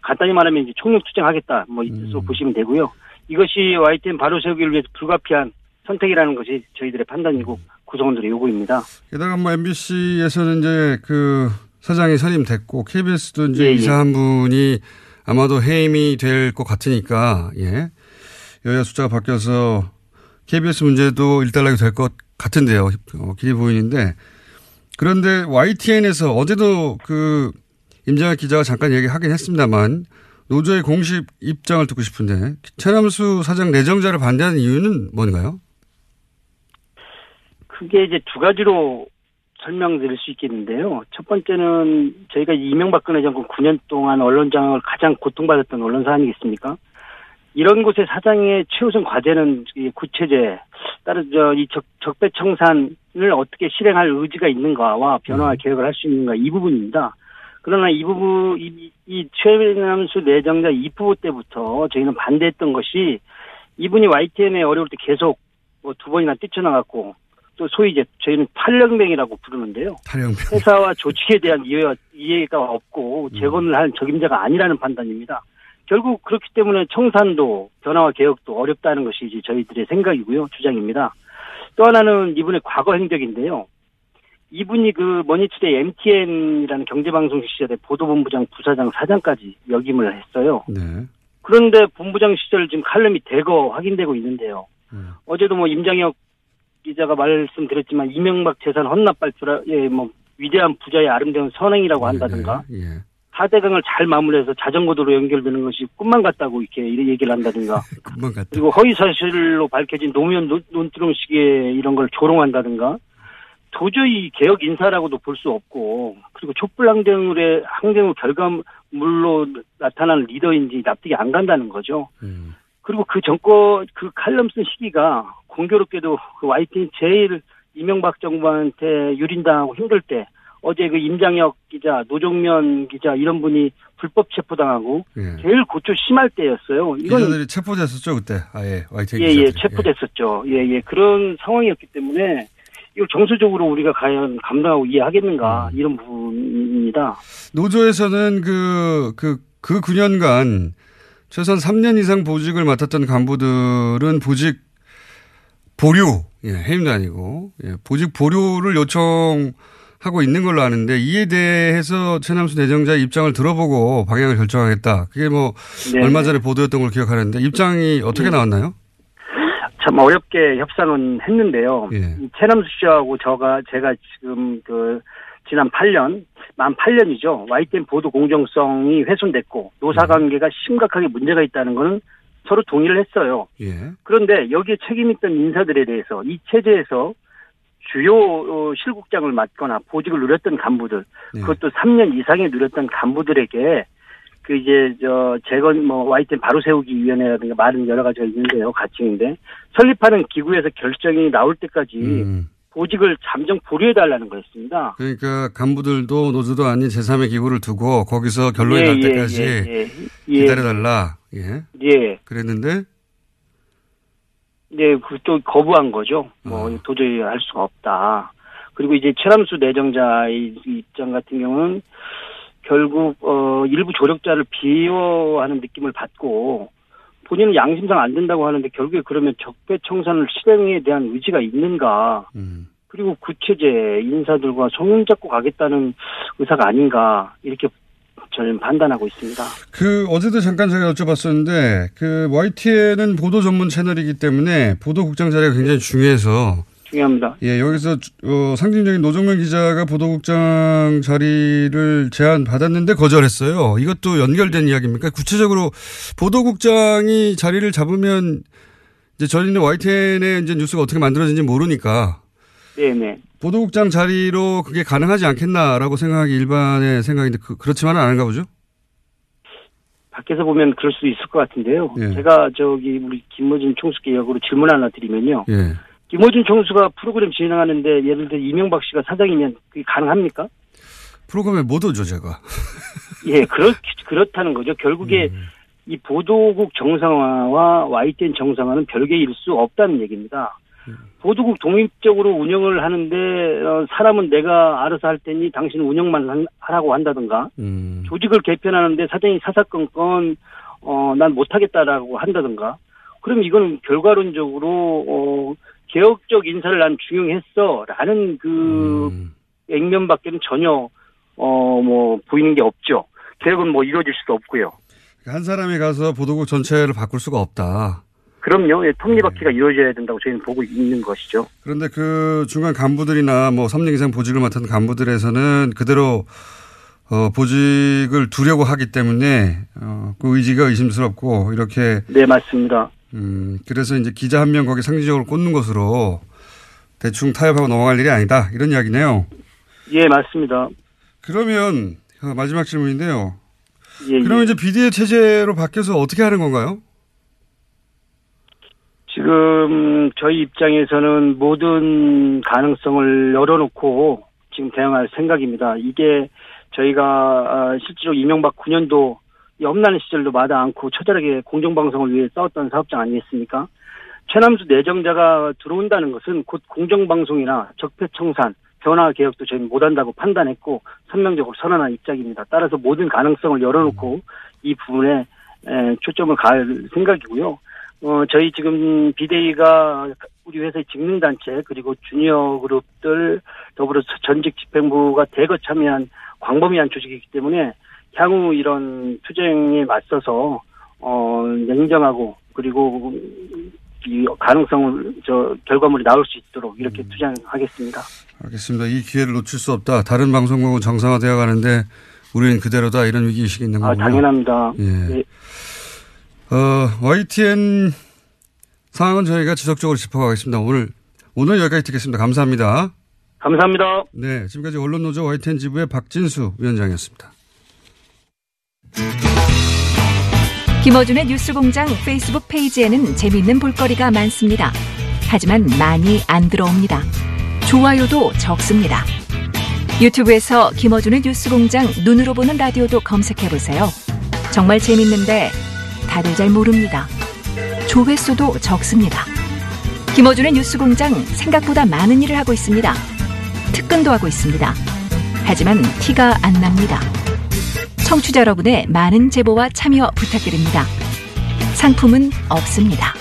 [SPEAKER 7] 간단히 말하면 이제 총력 투쟁하겠다. 뭐, 이뜻으로 보시면 되고요. 이것이 YTN 바로 세우기를 위해서 불가피한 선택이라는 것이 저희들의 판단이고 구성원들의 요구입니다.
[SPEAKER 5] 게다가 뭐 MBC에서는 이제 그 사장이 선임됐고 KBS도 이제
[SPEAKER 7] 예, 예.
[SPEAKER 5] 이사 한 분이 아마도 해임이 될 것 같으니까 예 여야 숫자가 바뀌어서 KBS 문제도 일단락이 될 것 같은데요. 어, 길이 보이는데 그런데 YTN에서 어제도 그 임장혁 기자가 잠깐 얘기하긴 했습니다만 노조의 공식 입장을 듣고 싶은데 최남수 사장 내정자를 반대하는 이유는 뭔가요?
[SPEAKER 7] 크게 이제 두 가지로 설명드릴 수 있겠는데요. 첫 번째는 저희가 이명박근혜 정권 9년 동안 언론장을 가장 고통받았던 언론사 아니겠습니까? 이런 곳의 사장의 최우선 과제는 이 구체제, 따로 저이 적배 청산을 어떻게 실행할 의지가 있는가와 변화 계획을 할 수 있는가 이 부분입니다. 그러나 이 부분 이, 이 최남수 내정자 입후보 때부터 저희는 반대했던 것이 이분이 YTN에 어려울 때 계속 뭐 두 번이나 뛰쳐나갔고 또 소위 이제 저희는 탈령병이라고 부르는데요.
[SPEAKER 5] 탈령병.
[SPEAKER 7] 회사와 조직에 대한 이해가, 이해가 없고 재건을 할 적임자가 아니라는 판단입니다. 결국 그렇기 때문에 청산도 변화와 개혁도 어렵다는 것이 이제 저희들의 생각이고요. 주장입니다. 또 하나는 이분의 과거 행적인데요. 이분이 그 머니투데이 MTN이라는 경제방송 시절에 보도본부장, 부사장, 사장까지 역임을 했어요.
[SPEAKER 5] 네.
[SPEAKER 7] 그런데 본부장 시절 지금 칼럼이 대거 확인되고 있는데요. 어제도 뭐 임장혁 기자가 말씀드렸지만 이명박 재산 헌납 발표라 예뭐 위대한 부자의 아름다운 선행이라고 한다든가
[SPEAKER 5] 예.
[SPEAKER 7] 4대강을 잘 마무리해서 자전거 도로 연결되는 것이 꿈만 같다고 이렇게 얘기를 한다든가
[SPEAKER 5] 금방 갔다.
[SPEAKER 7] 그리고 허위 사실로 밝혀진 노무현 논- 논두렁 시계 이런 걸 조롱한다든가 도저히 개혁 인사라고도 볼 수 없고 그리고 촛불 항쟁의 항쟁의 결과물로 나타난 리더인지 납득이 안 간다는 거죠.
[SPEAKER 5] 음.
[SPEAKER 7] 그리고 그 정권 그 칼럼 쓴 시기가 공교롭게도 그 YTN 제일 이명박 정부한테 유린당하고 힘들 때 어제 그 임장혁 기자, 노종면 기자 이런 분이 불법 체포당하고
[SPEAKER 5] 예.
[SPEAKER 7] 제일 고초 심할 때였어요. 이건
[SPEAKER 5] 기자들이 체포됐었죠 그때. 아예 YTN
[SPEAKER 7] 예, 예. 체포됐었죠. 예, 예. 그런 상황이었기 때문에 이걸 정서적으로 우리가 과연 감당하고 이해하겠는가
[SPEAKER 5] 음.
[SPEAKER 7] 이런 부분입니다.
[SPEAKER 5] 노조에서는 그, 그, 그 9년간 최소한 3년 이상 보직을 맡았던 간부들은 보직 보류, 예, 해임도 아니고, 예, 보직 보류를 요청하고 있는 걸로 아는데 이에 대해서 최남수 내정자의 입장을 들어보고 방향을 결정하겠다. 그게 뭐
[SPEAKER 7] 네.
[SPEAKER 5] 얼마 전에 보도했던 걸 기억하는데 입장이 어떻게 나왔나요?
[SPEAKER 7] 참 어렵게 협상은 했는데요.
[SPEAKER 5] 예.
[SPEAKER 7] 이 최남수 씨하고 저가 제가 지금 그 지난 8년 만 8년이죠. YTN 보도 공정성이 훼손됐고 노사 관계가 심각하게 문제가 있다는 거는 서로 동의를 했어요.
[SPEAKER 5] 예.
[SPEAKER 7] 그런데 여기에 책임 있던 인사들에 대해서 이 체제에서 주요 어, 실국장을 맡거나 보직을 누렸던 간부들
[SPEAKER 5] 네.
[SPEAKER 7] 그것도 3년 이상에 누렸던 간부들에게 그 이제 저 재건 뭐 YTN 바로 세우기 위원회라든가 많은 여러 가지가 있는데요 가칭인데 설립하는 기구에서 결정이 나올 때까지
[SPEAKER 5] 음.
[SPEAKER 7] 보직을 잠정 보류해 달라는 거였습니다.
[SPEAKER 5] 그러니까 간부들도 노조도 아닌 제3의 기구를 두고 거기서 결론이
[SPEAKER 7] 예,
[SPEAKER 5] 날
[SPEAKER 7] 예,
[SPEAKER 5] 때까지
[SPEAKER 7] 예, 예. 예.
[SPEAKER 5] 기다려 달라. 예.
[SPEAKER 7] 예.
[SPEAKER 5] 그랬는데
[SPEAKER 7] 네, 그또 거부한 거죠. 뭐
[SPEAKER 5] 음.
[SPEAKER 7] 도저히 할 수가 없다. 그리고 이제 최남수 내정자의 입장 같은 경우는 결국 어 일부 조력자를 비호하는 느낌을 받고 본인은 양심상 안 된다고 하는데 결국에 그러면 적폐 청산을 실행에 대한 의지가 있는가?
[SPEAKER 5] 음.
[SPEAKER 7] 그리고 구체제 인사들과 손을 잡고 가겠다는 의사가 아닌가 이렇게 저는 판단하고 있습니다.
[SPEAKER 5] 그 어제도 잠깐 제가 여쭤봤었는데 그 YTN은 보도 전문 채널이기 때문에 보도국장 자리가 굉장히 중요해서
[SPEAKER 7] 중요합니다.
[SPEAKER 5] 예 여기서 어, 상징적인 노정면 기자가 보도국장 자리를 제안 받았는데 거절했어요. 이것도 연결된 이야기입니까? 구체적으로 보도국장이 자리를 잡으면 이제 저희는 YTN의 이제 뉴스가 어떻게 만들어진지 모르니까
[SPEAKER 7] 네네.
[SPEAKER 5] 보도국장 자리로 그게 가능하지 않겠나라고 생각하기 일반의 생각인데 그, 그렇지만은 않은가 보죠?
[SPEAKER 7] 밖에서 보면 그럴 수도 있을 것 같은데요.
[SPEAKER 5] 예.
[SPEAKER 7] 제가 저기 우리 김모진 총수께 역으로 질문 하나 드리면요.
[SPEAKER 5] 예.
[SPEAKER 7] 김모진 총수가 프로그램 진행하는데 예를 들어 이명박 씨가 사장이면 그게 가능합니까?
[SPEAKER 5] 프로그램에 못 오죠 제가.
[SPEAKER 7] 예, 그렇 그렇다는 거죠. 결국에
[SPEAKER 5] 음.
[SPEAKER 7] 이 보도국 정상화와 YTN 정상화는 별개의 일수 없다는 얘기입니다.
[SPEAKER 5] 음.
[SPEAKER 7] 보도국 독립적으로 운영을 하는데 어, 사람은 내가 알아서 할 테니 당신 운영만 한- 하라고 한다든가
[SPEAKER 5] 음.
[SPEAKER 7] 조직을 개편하는데 사장이 사사건건 어, 난 못하겠다라고 한다든가 그럼 이거는 결과론적으로 어, 개혁적 인사를 난 중용했어라는 그
[SPEAKER 5] 음.
[SPEAKER 7] 액면밖에는 전혀 어 뭐 보이는 게 없죠. 개혁은 뭐 이루어질 수도 없고요.
[SPEAKER 5] 한 사람이 가서 보도국 전체를 바꿀 수가 없다.
[SPEAKER 7] 그럼요. 예,
[SPEAKER 5] 네.
[SPEAKER 7] 톱니바퀴가 이루어져야 된다고 저희는 보고 있는 것이죠.
[SPEAKER 5] 그런데 그 중간 간부들이나 뭐 3년 이상 보직을 맡은 간부들에서는 그대로 어, 보직을 두려고 하기 때문에 어, 그 의지가 의심스럽고 이렇게
[SPEAKER 7] 네, 맞습니다.
[SPEAKER 5] 음, 그래서 이제 기자 한 명 거기 상징적으로 꽂는 것으로 대충 타협하고 넘어갈 일이 아니다 이런 이야기네요.
[SPEAKER 7] 예, 맞습니다.
[SPEAKER 5] 그러면 어, 마지막 질문인데요.
[SPEAKER 7] 예,
[SPEAKER 5] 그러면
[SPEAKER 7] 예.
[SPEAKER 5] 이제 비대위 체제로 바뀌어서 어떻게 하는 건가요?
[SPEAKER 7] 지금 저희 입장에서는 모든 가능성을 열어놓고 지금 대응할 생각입니다. 이게 저희가 아, 실제로 이명박 9년도 염라는 시절도 마다 않고 처절하게 공정방송을 위해 싸웠던 사업장 아니겠습니까? 최남수 내정자가 들어온다는 것은 곧 공정방송이나 적폐청산, 변화 개혁도 저희는 못한다고 판단했고 선명적으로 선언한 입장입니다. 따라서 모든 가능성을 열어놓고 이 부분에 에, 초점을 갈 생각이고요. 어, 저희 지금 비대위가 우리 회사의 직능단체 그리고 주니어 그룹들 더불어 전직 집행부가 대거 참여한 광범위한 조직이기 때문에 향후 이런 투쟁에 맞서서 어, 냉정하고 그리고 이 가능성을 저 결과물이 나올 수 있도록 이렇게 투쟁하겠습니다.
[SPEAKER 5] 알겠습니다. 이 기회를 놓칠 수 없다. 다른 방송국은 정상화되어 가는데 우리는 그대로다. 이런 위기 의식이 있는
[SPEAKER 7] 아,
[SPEAKER 5] 거군요.
[SPEAKER 7] 당연합니다.
[SPEAKER 5] 예.
[SPEAKER 7] 예.
[SPEAKER 5] 어, YTN 상황은 저희가 지속적으로 짚어가겠습니다. 오늘, 오늘 여기까지 듣겠습니다. 감사합니다.
[SPEAKER 7] 감사합니다.
[SPEAKER 5] 네. 지금까지 언론노조 YTN 지부의 박진수 위원장이었습니다.
[SPEAKER 1] 김어준의 뉴스공장 페이스북 페이지에는 재미있는 볼거리가 많습니다. 하지만 많이 안 들어옵니다. 좋아요도 적습니다. 유튜브에서 김어준의 뉴스공장 눈으로 보는 라디오도 검색해보세요. 정말 재밌는데 다들 잘 모릅니다. 조회수도 적습니다. 김어준의 뉴스공장 생각보다 많은 일을 하고 있습니다. 특근도 하고 있습니다. 하지만 티가 안 납니다. 청취자 여러분의 많은 제보와 참여 부탁드립니다. 상품은 없습니다.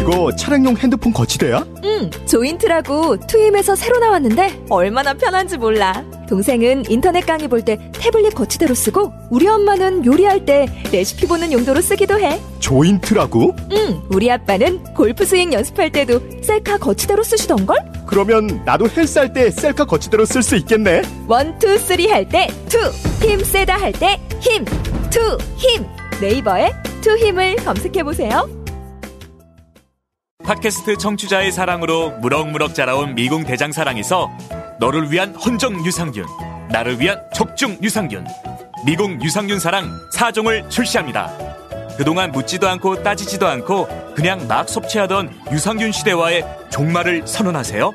[SPEAKER 8] 이거 차량용 핸드폰 거치대야?
[SPEAKER 1] 응, 조인트라고 투임에서 새로 나왔는데 얼마나 편한지 몰라. 동생은 인터넷 강의 볼 때 태블릿 거치대로 쓰고 우리 엄마는 요리할 때 레시피 보는 용도로 쓰기도 해.
[SPEAKER 8] 조인트라고?
[SPEAKER 1] 응, 우리 아빠는 골프 스윙 연습할 때도 셀카 거치대로 쓰시던걸?
[SPEAKER 8] 그러면 나도 헬스 할 때 셀카 거치대로 쓸 수 있겠네.
[SPEAKER 1] one, two, three 할 때 two, 힘 세다 할 때 힘, 투, 힘. 네이버에 투 힘을 검색해보세요.
[SPEAKER 9] 팟캐스트 청취자의 사랑으로 무럭무럭 자라온 미궁 대장사랑에서 너를 위한 헌정 유산균, 나를 위한 적중 유산균, 미궁 유산균 사랑 4종을 출시합니다. 그동안 묻지도 않고 따지지도 않고 그냥 막 섭취하던 유산균 시대와의 종말을 선언하세요.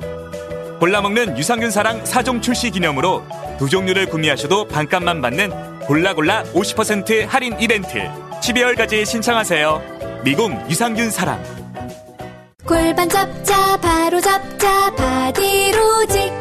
[SPEAKER 9] 골라먹는 유산균 사랑 4종 출시 기념으로 두 종류를 구매하셔도 반값만 받는 골라골라 50% 할인 이벤트 12월까지 신청하세요. 미궁 유산균 사랑
[SPEAKER 10] 골반 잡자 바로 잡자 바디로직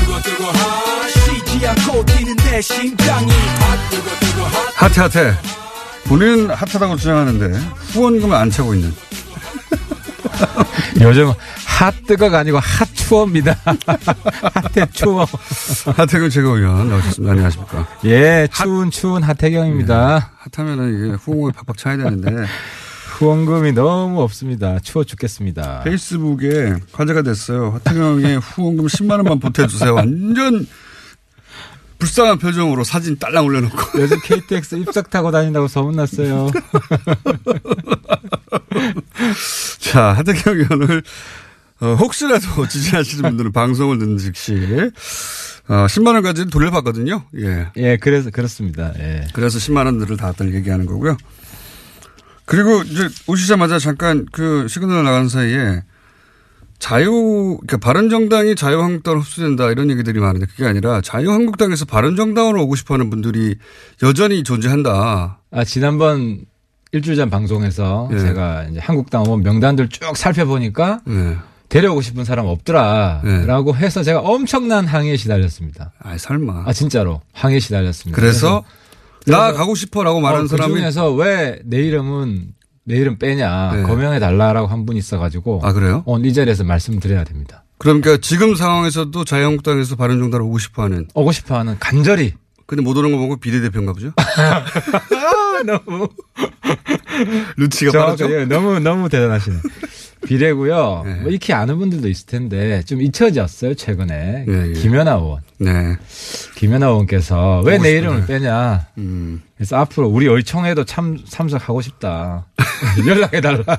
[SPEAKER 5] 하태, 하태. 본인은 핫하다고 주장하는데 후원금을 안 차고 있는.
[SPEAKER 11] 요즘 핫 뜨거가 아니고 핫 추어입니다. 핫해추어.
[SPEAKER 5] 하태경 최고위원 나오셨습니다. 안녕하십니까.
[SPEAKER 11] 예, 추운 추운 하태경입니다.
[SPEAKER 5] 핫하면은 이게 후원금이 팍팍 차야 되는데.
[SPEAKER 11] 후원금이 너무 없습니다. 추워 죽겠습니다.
[SPEAKER 5] 페이스북에 화제가 됐어요. 하태경의 후원금 10만 원만 보태주세요. 완전 불쌍한 표정으로 사진 딸랑 올려놓고.
[SPEAKER 11] 요즘 KTX 입석 타고 다닌다고 소문났어요.
[SPEAKER 5] 자, 하태경 의원을 어, 혹시라도 지지하시는 분들은 방송을 듣는 즉시 어, 10만 원까지 돌려받거든요. 예.
[SPEAKER 11] 예, 그래서 그렇습니다. 예.
[SPEAKER 5] 그래서 10만 원들을 다들 얘기하는 거고요. 그리고 이제 오시자마자 잠깐 그 시그널 나간 사이에 자유, 그러니까 바른정당이 자유한국당으로 흡수된다 이런 얘기들이 많은데 그게 아니라 자유한국당에서 바른정당으로 오고 싶어 하는 분들이 여전히 존재한다.
[SPEAKER 11] 아, 지난번 일주일 전 방송에서
[SPEAKER 5] 예.
[SPEAKER 11] 제가 이제 한국당 의원 명단들 쭉 살펴보니까
[SPEAKER 5] 네.
[SPEAKER 11] 데려오고 싶은 사람 없더라라고 해서 제가 엄청난 항의에 시달렸습니다.
[SPEAKER 5] 아, 설마.
[SPEAKER 11] 아, 진짜로 항의에 시달렸습니다.
[SPEAKER 5] 그래서,
[SPEAKER 11] 그래서
[SPEAKER 5] 나 가고 싶어라고 말하는
[SPEAKER 11] 어,
[SPEAKER 5] 사람이
[SPEAKER 11] 그 중에서 왜 내 이름은 내 이름 빼냐
[SPEAKER 5] 네.
[SPEAKER 11] 거명해 달라라고 한 분 있어가지고
[SPEAKER 5] 아, 그래요?
[SPEAKER 11] 오늘 이 자리에서 말씀드려야 됩니다.
[SPEAKER 5] 그러니까 지금 상황에서도 자유한국당에서 바른정당을 오고 싶어하는
[SPEAKER 11] 오고 싶어하는 간절히.
[SPEAKER 5] 근데 못 오는 거 보고 비례대표인가 보죠?
[SPEAKER 11] 너무
[SPEAKER 5] 루치가 빠르죠?
[SPEAKER 11] 정확하게 너무 너무 대단하시네. 비례고요. 뭐 익히 아는 분들도 있을 텐데 좀 잊혀졌어요 최근에
[SPEAKER 5] 예, 예.
[SPEAKER 11] 김연아 의원.
[SPEAKER 5] 네.
[SPEAKER 11] 김연아 의원께서 왜 내. 이름을 빼냐.
[SPEAKER 5] 음.
[SPEAKER 11] 그래서 앞으로 우리 의총에도 참 참석하고 싶다. 연락해 달라.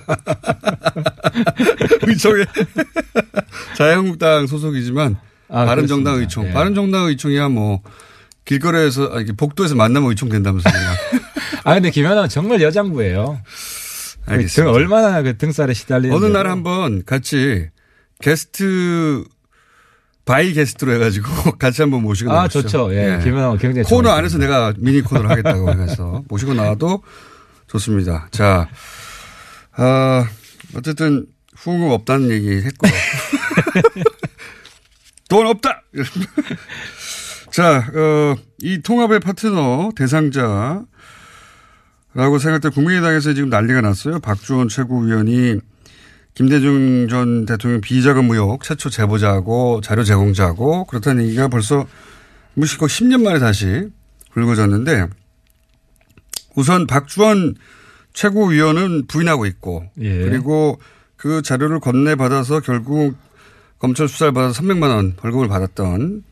[SPEAKER 5] 의총에 자유한국당 소속이지만
[SPEAKER 11] 아,
[SPEAKER 5] 바른정당
[SPEAKER 11] 그렇습니다.
[SPEAKER 5] 의총,
[SPEAKER 11] 예.
[SPEAKER 5] 바른정당 의총이야 뭐 길거리에서 아니 복도에서 만나면 의총 된다면서요.
[SPEAKER 11] 아 근데 김현아는 정말 여장부예요.
[SPEAKER 5] 알겠습니다.
[SPEAKER 11] 등 얼마나 그 등살에 시달리는.
[SPEAKER 5] 어느 날 한번 같이 guest by guest로 해가지고 같이 한번 모시고
[SPEAKER 11] 아,
[SPEAKER 5] 나오시죠.
[SPEAKER 11] 좋죠. 예, 김현아가 굉장히
[SPEAKER 5] 코너. 안에서 내가 미니 코너를 하겠다고 해서 모시고 나와도 좋습니다. 자, 아, 어쨌든 후원금 없다는 얘기 했고 돈 없다. 자, 어, 이 통합의 파트너 대상자 라고 생각될 국민의당에서 지금 난리가 났어요. 박주원 최고위원이 김대중 전 대통령 비자금 의혹 최초 제보자고 자료 제공자고 그렇다는 얘기가 벌써 무시고 10년 만에 다시 불거졌는데 우선 박주원 최고위원은 부인하고 있고
[SPEAKER 11] 예.
[SPEAKER 5] 그리고 그 자료를 건네받아서 결국 검찰 수사를 받아서 300만 원 벌금을 받았던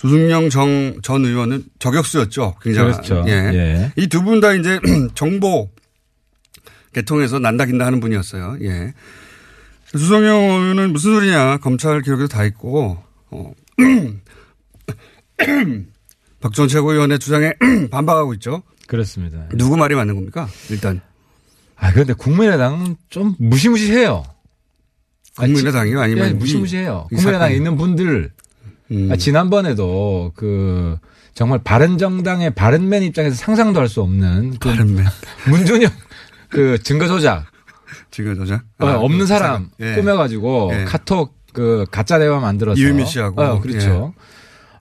[SPEAKER 5] 조승영 정, 전 의원은 저격수였죠. 굉장히.
[SPEAKER 11] 그렇죠.
[SPEAKER 5] 예.
[SPEAKER 11] 예.
[SPEAKER 5] 이 두 분 다 이제 정보 개통해서 난다 긴다 하는 분이었어요. 예. 조성영 의원은 무슨 소리냐. 검찰 기록에도 다 있고, 어. 박전 최고위원의 주장에 반박하고 있죠.
[SPEAKER 11] 그렇습니다.
[SPEAKER 5] 누구 말이 맞는 겁니까? 일단.
[SPEAKER 11] 아 그런데 국민의당은 좀 무시무시해요.
[SPEAKER 5] 국민의당이요? 아니면
[SPEAKER 11] 예,
[SPEAKER 5] 이-
[SPEAKER 11] 무시무시해요.
[SPEAKER 5] 이
[SPEAKER 11] 국민의당에? 있는 분들
[SPEAKER 5] 음.
[SPEAKER 11] 아, 지난번에도 그 정말 바른 정당의 바른맨 입장에서 상상도 할 수 없는 그
[SPEAKER 5] 바른맨
[SPEAKER 11] 문준영 그 증거 조작
[SPEAKER 5] 증거 조작
[SPEAKER 11] 어,
[SPEAKER 5] 아,
[SPEAKER 11] 없는
[SPEAKER 5] 그
[SPEAKER 11] 사람
[SPEAKER 5] 사람. 예.
[SPEAKER 11] 꾸며가지고
[SPEAKER 5] 예.
[SPEAKER 11] 카톡 그 가짜 대화 만들어서
[SPEAKER 5] 이유미 씨하고. 예.
[SPEAKER 11] 어, 그렇죠.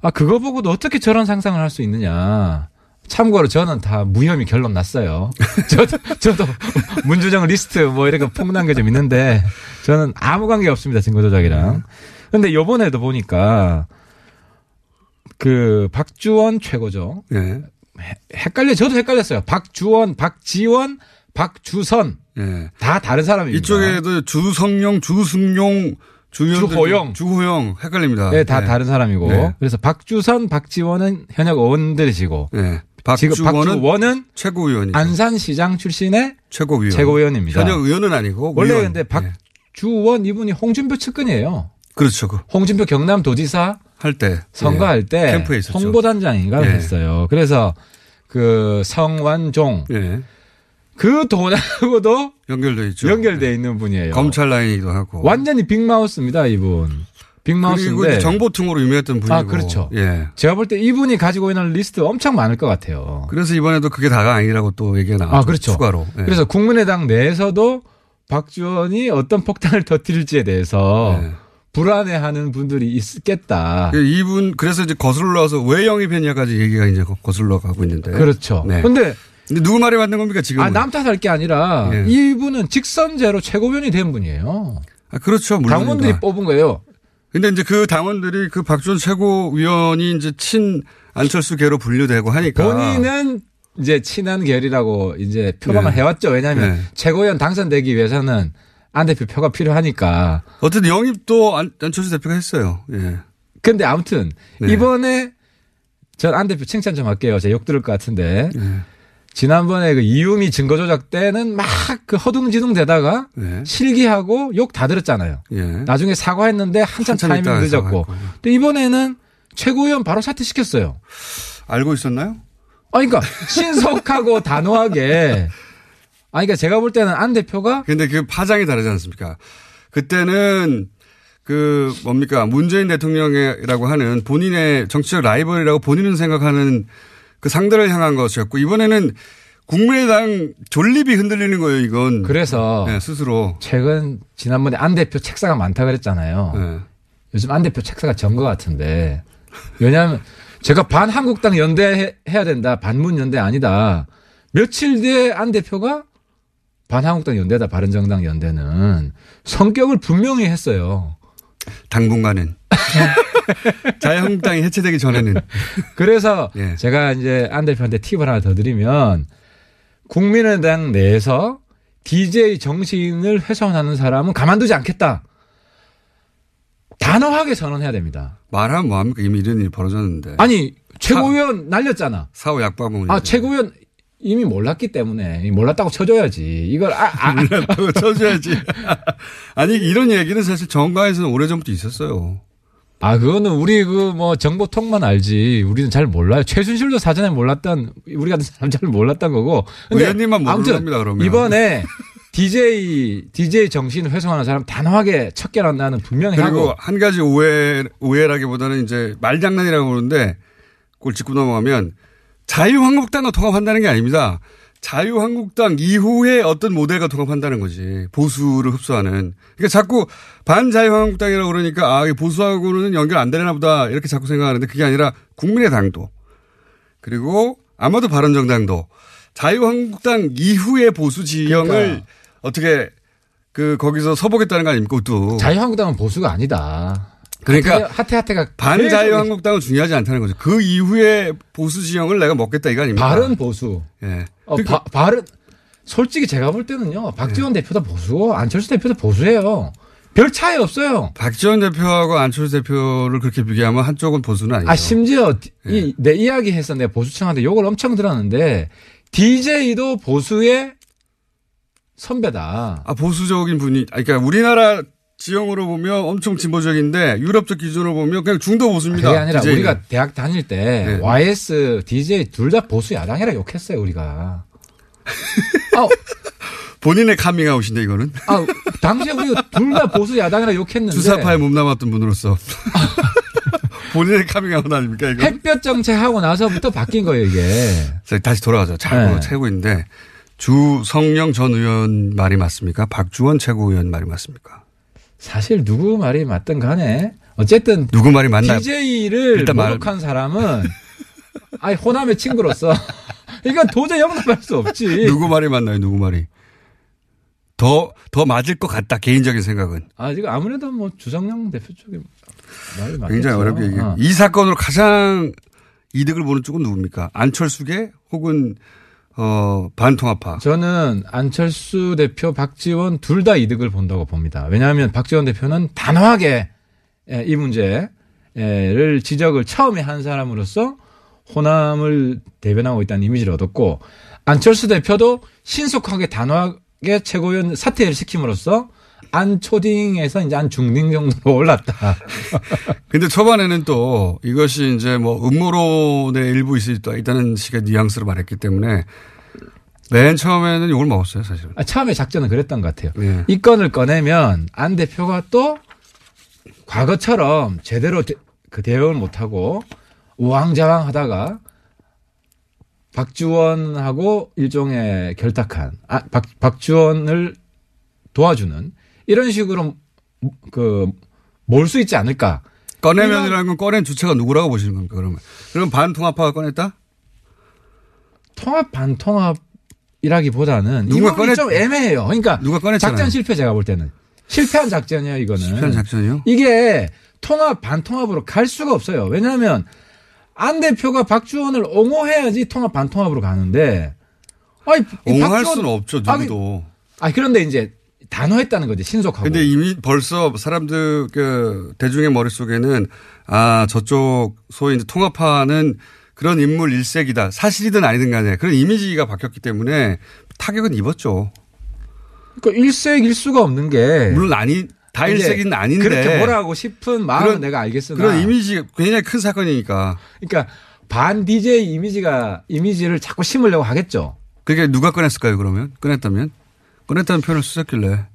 [SPEAKER 11] 아 그거 보고도 어떻게 저런 상상을 할 수 있느냐. 참고로 저는 다 무혐의 결론 났어요. 저도 저도 문주정 리스트 뭐 이렇게 폭난 게 좀 있는데 저는 아무 관계 없습니다 증거 조작이랑. 근데 요번에도 보니까 그 박주원 최고죠.
[SPEAKER 5] 예.
[SPEAKER 11] 헷갈려 저도 헷갈렸어요. 박주원, 박지원, 박주선
[SPEAKER 5] 예.
[SPEAKER 11] 다 다른 사람입니다.
[SPEAKER 5] 이쪽에도 주성용, 주승용,
[SPEAKER 11] 주호영.
[SPEAKER 5] 주호영 헷갈립니다.
[SPEAKER 11] 네, 다
[SPEAKER 5] 예.
[SPEAKER 11] 다른 사람이고.
[SPEAKER 5] 네.
[SPEAKER 11] 그래서 박주선, 박지원은 현역 의원들이시고.
[SPEAKER 5] 네.
[SPEAKER 11] 지금
[SPEAKER 5] 박주원은
[SPEAKER 11] 박주원은
[SPEAKER 5] 최고위원이죠.
[SPEAKER 11] 안산시장 출신의
[SPEAKER 5] 최고위원.
[SPEAKER 11] 최고위원입니다.
[SPEAKER 5] 현역 의원은 아니고
[SPEAKER 11] 원래
[SPEAKER 5] 위원.
[SPEAKER 11] 근데 박주원 이분이 홍준표 측근이에요.
[SPEAKER 5] 그렇죠. 그
[SPEAKER 11] 홍준표 경남도지사
[SPEAKER 5] 할 때
[SPEAKER 11] 선거할
[SPEAKER 5] 예.
[SPEAKER 11] 때
[SPEAKER 5] 캠프에 있었죠.
[SPEAKER 11] 홍보단장인가
[SPEAKER 5] 예.
[SPEAKER 11] 했어요. 그래서 그 성완종
[SPEAKER 5] 예.
[SPEAKER 11] 그 돈하고도
[SPEAKER 5] 연결돼 있죠.
[SPEAKER 11] 연결돼 있는 분이에요.
[SPEAKER 5] 검찰 라인이기도 하고.
[SPEAKER 11] 완전히 빅마우스입니다, 이분. 빅마우스인데
[SPEAKER 5] 정보통으로 유명했던 분이고.
[SPEAKER 11] 아, 그렇죠.
[SPEAKER 5] 예.
[SPEAKER 11] 제가 볼 때 이분이 가지고 있는 리스트 엄청 많을 것 같아요.
[SPEAKER 5] 그래서 이번에도 그게 다가 아니라고 또 얘기가 나왔죠.
[SPEAKER 11] 아, 그렇죠.
[SPEAKER 5] 추가로. 예.
[SPEAKER 11] 그래서 국민의당 내에서도 박지원이 어떤 폭탄을 터뜨릴지에 대해서
[SPEAKER 5] 예.
[SPEAKER 11] 불안해하는 분들이 있겠다.
[SPEAKER 5] 그 이분 그래서 이제 거슬러 와서 왜 영입했냐까지 얘기가 이제 거슬러 가고 있는데.
[SPEAKER 11] 그렇죠.
[SPEAKER 5] 네.
[SPEAKER 11] 근데
[SPEAKER 5] 근데 누구 말이 맞는 겁니까 지금?
[SPEAKER 11] 아, 남 탓할 게 아니라
[SPEAKER 5] 예.
[SPEAKER 11] 이분은 직선제로 최고위원이 된 분이에요.
[SPEAKER 5] 아, 그렇죠. 물론
[SPEAKER 11] 당원들이 뽑은 거예요.
[SPEAKER 5] 근데 이제 그 당원들이 그 박준 최고위원이 이제 친 안철수 계로 분류되고 하니까
[SPEAKER 11] 본인은 이제 친한 결이라고 이제 표방을
[SPEAKER 5] 네.
[SPEAKER 11] 해왔죠. 왜냐하면
[SPEAKER 5] 네.
[SPEAKER 11] 최고위원 당선되기 위해서는 안 대표 표가 필요하니까.
[SPEAKER 5] 어쨌든 영입도 안, 안철수 대표가 했어요. 예.
[SPEAKER 11] 근데 아무튼
[SPEAKER 5] 네.
[SPEAKER 11] 이번에 전 안 대표 칭찬 좀 할게요. 제가 욕 들을 것 같은데.
[SPEAKER 5] 네.
[SPEAKER 11] 지난번에 그 이유미 증거 조작 때는 막 그 허둥지둥 대다가
[SPEAKER 5] 네.
[SPEAKER 11] 실기하고 욕 다 들었잖아요.
[SPEAKER 5] 예.
[SPEAKER 11] 나중에 사과했는데 한참,
[SPEAKER 5] 한참
[SPEAKER 11] 타이밍 늦었고. 근데 이번에는 최고위원 바로 사퇴시켰어요.
[SPEAKER 5] 알고 있었나요?
[SPEAKER 11] 아, 그러니까 신속하고 단호하게. 아, 그러니까 제가 볼 때는 안 대표가
[SPEAKER 5] 근데 그 파장이 다르지 않습니까? 그때는 그 뭡니까 문재인 대통령이라고 하는 본인의 정치적 라이벌이라고 본인은 생각하는 그 상대를 향한 것이었고 이번에는 국민의당 존립이 흔들리는 거예요 이건.
[SPEAKER 11] 그래서
[SPEAKER 5] 네, 스스로.
[SPEAKER 11] 최근 지난번에 안 대표 책사가 많다 그랬잖아요.
[SPEAKER 5] 네.
[SPEAKER 11] 요즘 안 대표 책사가 전 것 같은데. 왜냐하면 제가 반 한국당 연대 해야 된다. 반문 연대 아니다. 며칠 뒤에 안 대표가 반한국당 연대다 바른정당 연대는 성격을 분명히 했어요.
[SPEAKER 5] 당분간은. 자유한국당이 해체되기 전에는.
[SPEAKER 11] 그래서
[SPEAKER 5] 예.
[SPEAKER 11] 제가 이제 안 대표한테 팁을 하나 더 드리면 국민의당 내에서 DJ 정신을 훼손하는 사람은 가만두지 않겠다. 단호하게 선언해야 됩니다.
[SPEAKER 5] 말하면 뭐합니까? 이미 이런 일이 벌어졌는데.
[SPEAKER 11] 아니 최고위원 날렸잖아.
[SPEAKER 5] 사후 약방문.
[SPEAKER 11] 아 최고위원 이미 몰랐기 때문에 몰랐다고 쳐줘야지. 이걸 아, 아,
[SPEAKER 5] 몰랐다고 쳐줘야지. 아니 이런 얘기는 사실 정가에서는 오래전부터 있었어요.
[SPEAKER 11] 아, 그거는 우리 그 뭐 정보통만 알지. 우리는 잘 몰라요. 최순실도 사전에 몰랐던 우리 같은 사람 잘 몰랐던 거고.
[SPEAKER 5] 의원님만 모르는 겁니다, 그러면.
[SPEAKER 11] 이번에 DJ DJ 정신 훼손하는 사람 단호하게 척결한다는 분명히
[SPEAKER 5] 그리고
[SPEAKER 11] 하고
[SPEAKER 5] 한 가지 오해 오해라기보다는 이제 말장난이라고 그러는데 그걸 짚고 넘어가면 자유한국당과 통합한다는 게 아닙니다. 자유한국당 이후에 어떤 모델과 통합한다는 거지. 보수를 흡수하는. 그러니까 자꾸 반자유한국당이라고 그러니까 아, 이 보수하고는 연결 안 되나 보다 이렇게 자꾸 생각하는데 그게 아니라 국민의당도 그리고 아마도 바른정당도 자유한국당 이후의 보수 지형을
[SPEAKER 11] 그러니까.
[SPEAKER 5] 어떻게 그 거기서 서보겠다는 거 아닙니까? 또
[SPEAKER 11] 자유한국당은 보수가 아니다.
[SPEAKER 5] 그러니까
[SPEAKER 11] 하태 하태가
[SPEAKER 5] 반 자유한국당은 중요하지 않다는 거죠. 그 이후에 보수 지형을 내가 먹겠다 이거 아닙니까?
[SPEAKER 11] 바른 보수.
[SPEAKER 5] 예.
[SPEAKER 11] 어, 바, 바른 솔직히 제가 볼 때는요. 박지원 대표도 보수고 안철수 대표도 보수예요. 별 차이 없어요.
[SPEAKER 5] 박지원 대표하고 안철수 대표를 그렇게 비교하면 한쪽은 보수는 아니죠.
[SPEAKER 11] 아 심지어
[SPEAKER 5] 예.
[SPEAKER 11] 이, 내 이야기해서 내 보수층한테 욕을 엄청 들었는데 DJ도 보수의 선배다.
[SPEAKER 5] 아, 보수적인 분이, 아, 그러니까 우리나라 지형으로 보면 엄청 진보적인데 유럽적 기준으로 보면 그냥 중도 보수입니다.
[SPEAKER 11] 그게 아니라
[SPEAKER 5] DJ는.
[SPEAKER 11] 우리가 대학 다닐 때
[SPEAKER 5] 네.
[SPEAKER 11] YS, DJ 둘 다 보수 야당이라 욕했어요 우리가.
[SPEAKER 5] 본인의 카밍아웃인데 이거는
[SPEAKER 11] 아 당시에 우리가 둘 다 보수 야당이라 욕했는데
[SPEAKER 5] 주사파에 몸담았던 분으로서 본인의 카밍아웃 아닙니까 이거?
[SPEAKER 11] 햇볕 정책하고 나서부터 바뀐 거예요 이게.
[SPEAKER 5] 자, 다시 돌아가죠. 자,
[SPEAKER 11] 네.
[SPEAKER 5] 뭐 최고인데 주성영 전 의원 말이 맞습니까? 박주원 최고위원 말이 맞습니까?
[SPEAKER 11] 사실 누구 말이 맞든 간에 어쨌든
[SPEAKER 5] 누구 말이 맞나요?
[SPEAKER 11] DJ를
[SPEAKER 5] 일단 말-
[SPEAKER 11] 모독한 사람은 아니 호남의 친구로서 이건 도저히 용납할 수 없지.
[SPEAKER 5] 누구 말이 맞나요? 누구 말이? 더, 더 맞을 것 같다. 개인적인 생각은.
[SPEAKER 11] 아 지금 아무래도 뭐 주성영 대표 쪽에 말이 맞겠죠.
[SPEAKER 5] 굉장히 어렵게 얘기해요.
[SPEAKER 11] 어.
[SPEAKER 5] 이 사건으로 가장 이득을 보는 쪽은 누굽니까? 안철수계 혹은 어, 반통합파.
[SPEAKER 11] 저는 안철수 대표, 박지원 둘 다 이득을 본다고 봅니다. 왜냐하면 박지원 대표는 단호하게 예, 이 문제를 지적을 처음에 한 사람으로서 호남을 대변하고 있다는 이미지를 얻었고 안철수 대표도 신속하게 단호하게 최고위원 사퇴를 시킴으로써 안 초딩에서 이제 안 중딩 정도로 올랐다.
[SPEAKER 5] 근데 초반에는 또 이것이 이제 뭐 음모론의 일부 있을 수 있다는 식의 뉘앙스로 말했기 때문에 맨 처음에는 욕을 먹었어요, 사실은.
[SPEAKER 11] 아, 처음에 작전은 그랬던 것 같아요.
[SPEAKER 5] 예.
[SPEAKER 11] 이 건을 꺼내면 안 대표가 또 과거처럼 제대로 대, 그 대응을 못하고 우왕좌왕 하다가 박주원하고 일종의 결탁한 아, 박, 박주원을 도와주는 이런 식으로 그 몰 수 있지 않을까.
[SPEAKER 5] 꺼내면이라는 건 꺼낸 주체가 누구라고 보시는 겁니까, 그러면? 그럼 반통합파가 꺼냈다?
[SPEAKER 11] 통합 반통합 이라기보다는
[SPEAKER 5] 누가 꺼냈-
[SPEAKER 11] 좀 애매해요. 그러니까
[SPEAKER 5] 누가 꺼냈잖아요.
[SPEAKER 11] 작전 실패 제가 볼 때는 실패한 작전이에요. 이거는
[SPEAKER 5] 실패한 작전이요?
[SPEAKER 11] 이게 통합 반통합으로 갈 수가 없어요. 왜냐하면 안 대표가 박주원을 옹호해야지 통합 반통합으로 가는데 아니 이
[SPEAKER 5] 옹호할
[SPEAKER 11] 박주원-
[SPEAKER 5] 수는 없죠, 누구도.
[SPEAKER 11] 아 그런데 이제 단호했다는 거지 신속하고.
[SPEAKER 5] 근데 이미 벌써 사람들 그 대중의 머릿 속에는 아 저쪽 소위 이제 통합하는 그런 인물 일색이다 사실이든 아니든 간에 그런 이미지가 바뀌었기 때문에 타격은 입었죠.
[SPEAKER 11] 그러니까 일색 일수가 없는 게
[SPEAKER 5] 물론 아니 다 일색은 아닌데
[SPEAKER 11] 그렇게 뭐라고 싶은 마음은
[SPEAKER 5] 그런-
[SPEAKER 11] 내가 알겠으나
[SPEAKER 5] 그런 이미지 굉장히 큰 사건이니까.
[SPEAKER 11] 그러니까 반 DJ 이미지가 이미지를 자꾸 심으려고 하겠죠.
[SPEAKER 5] 그게 누가 꺼냈을까요 그러면 꺼냈다면 꺼냈다는 표현을 쓰셨길래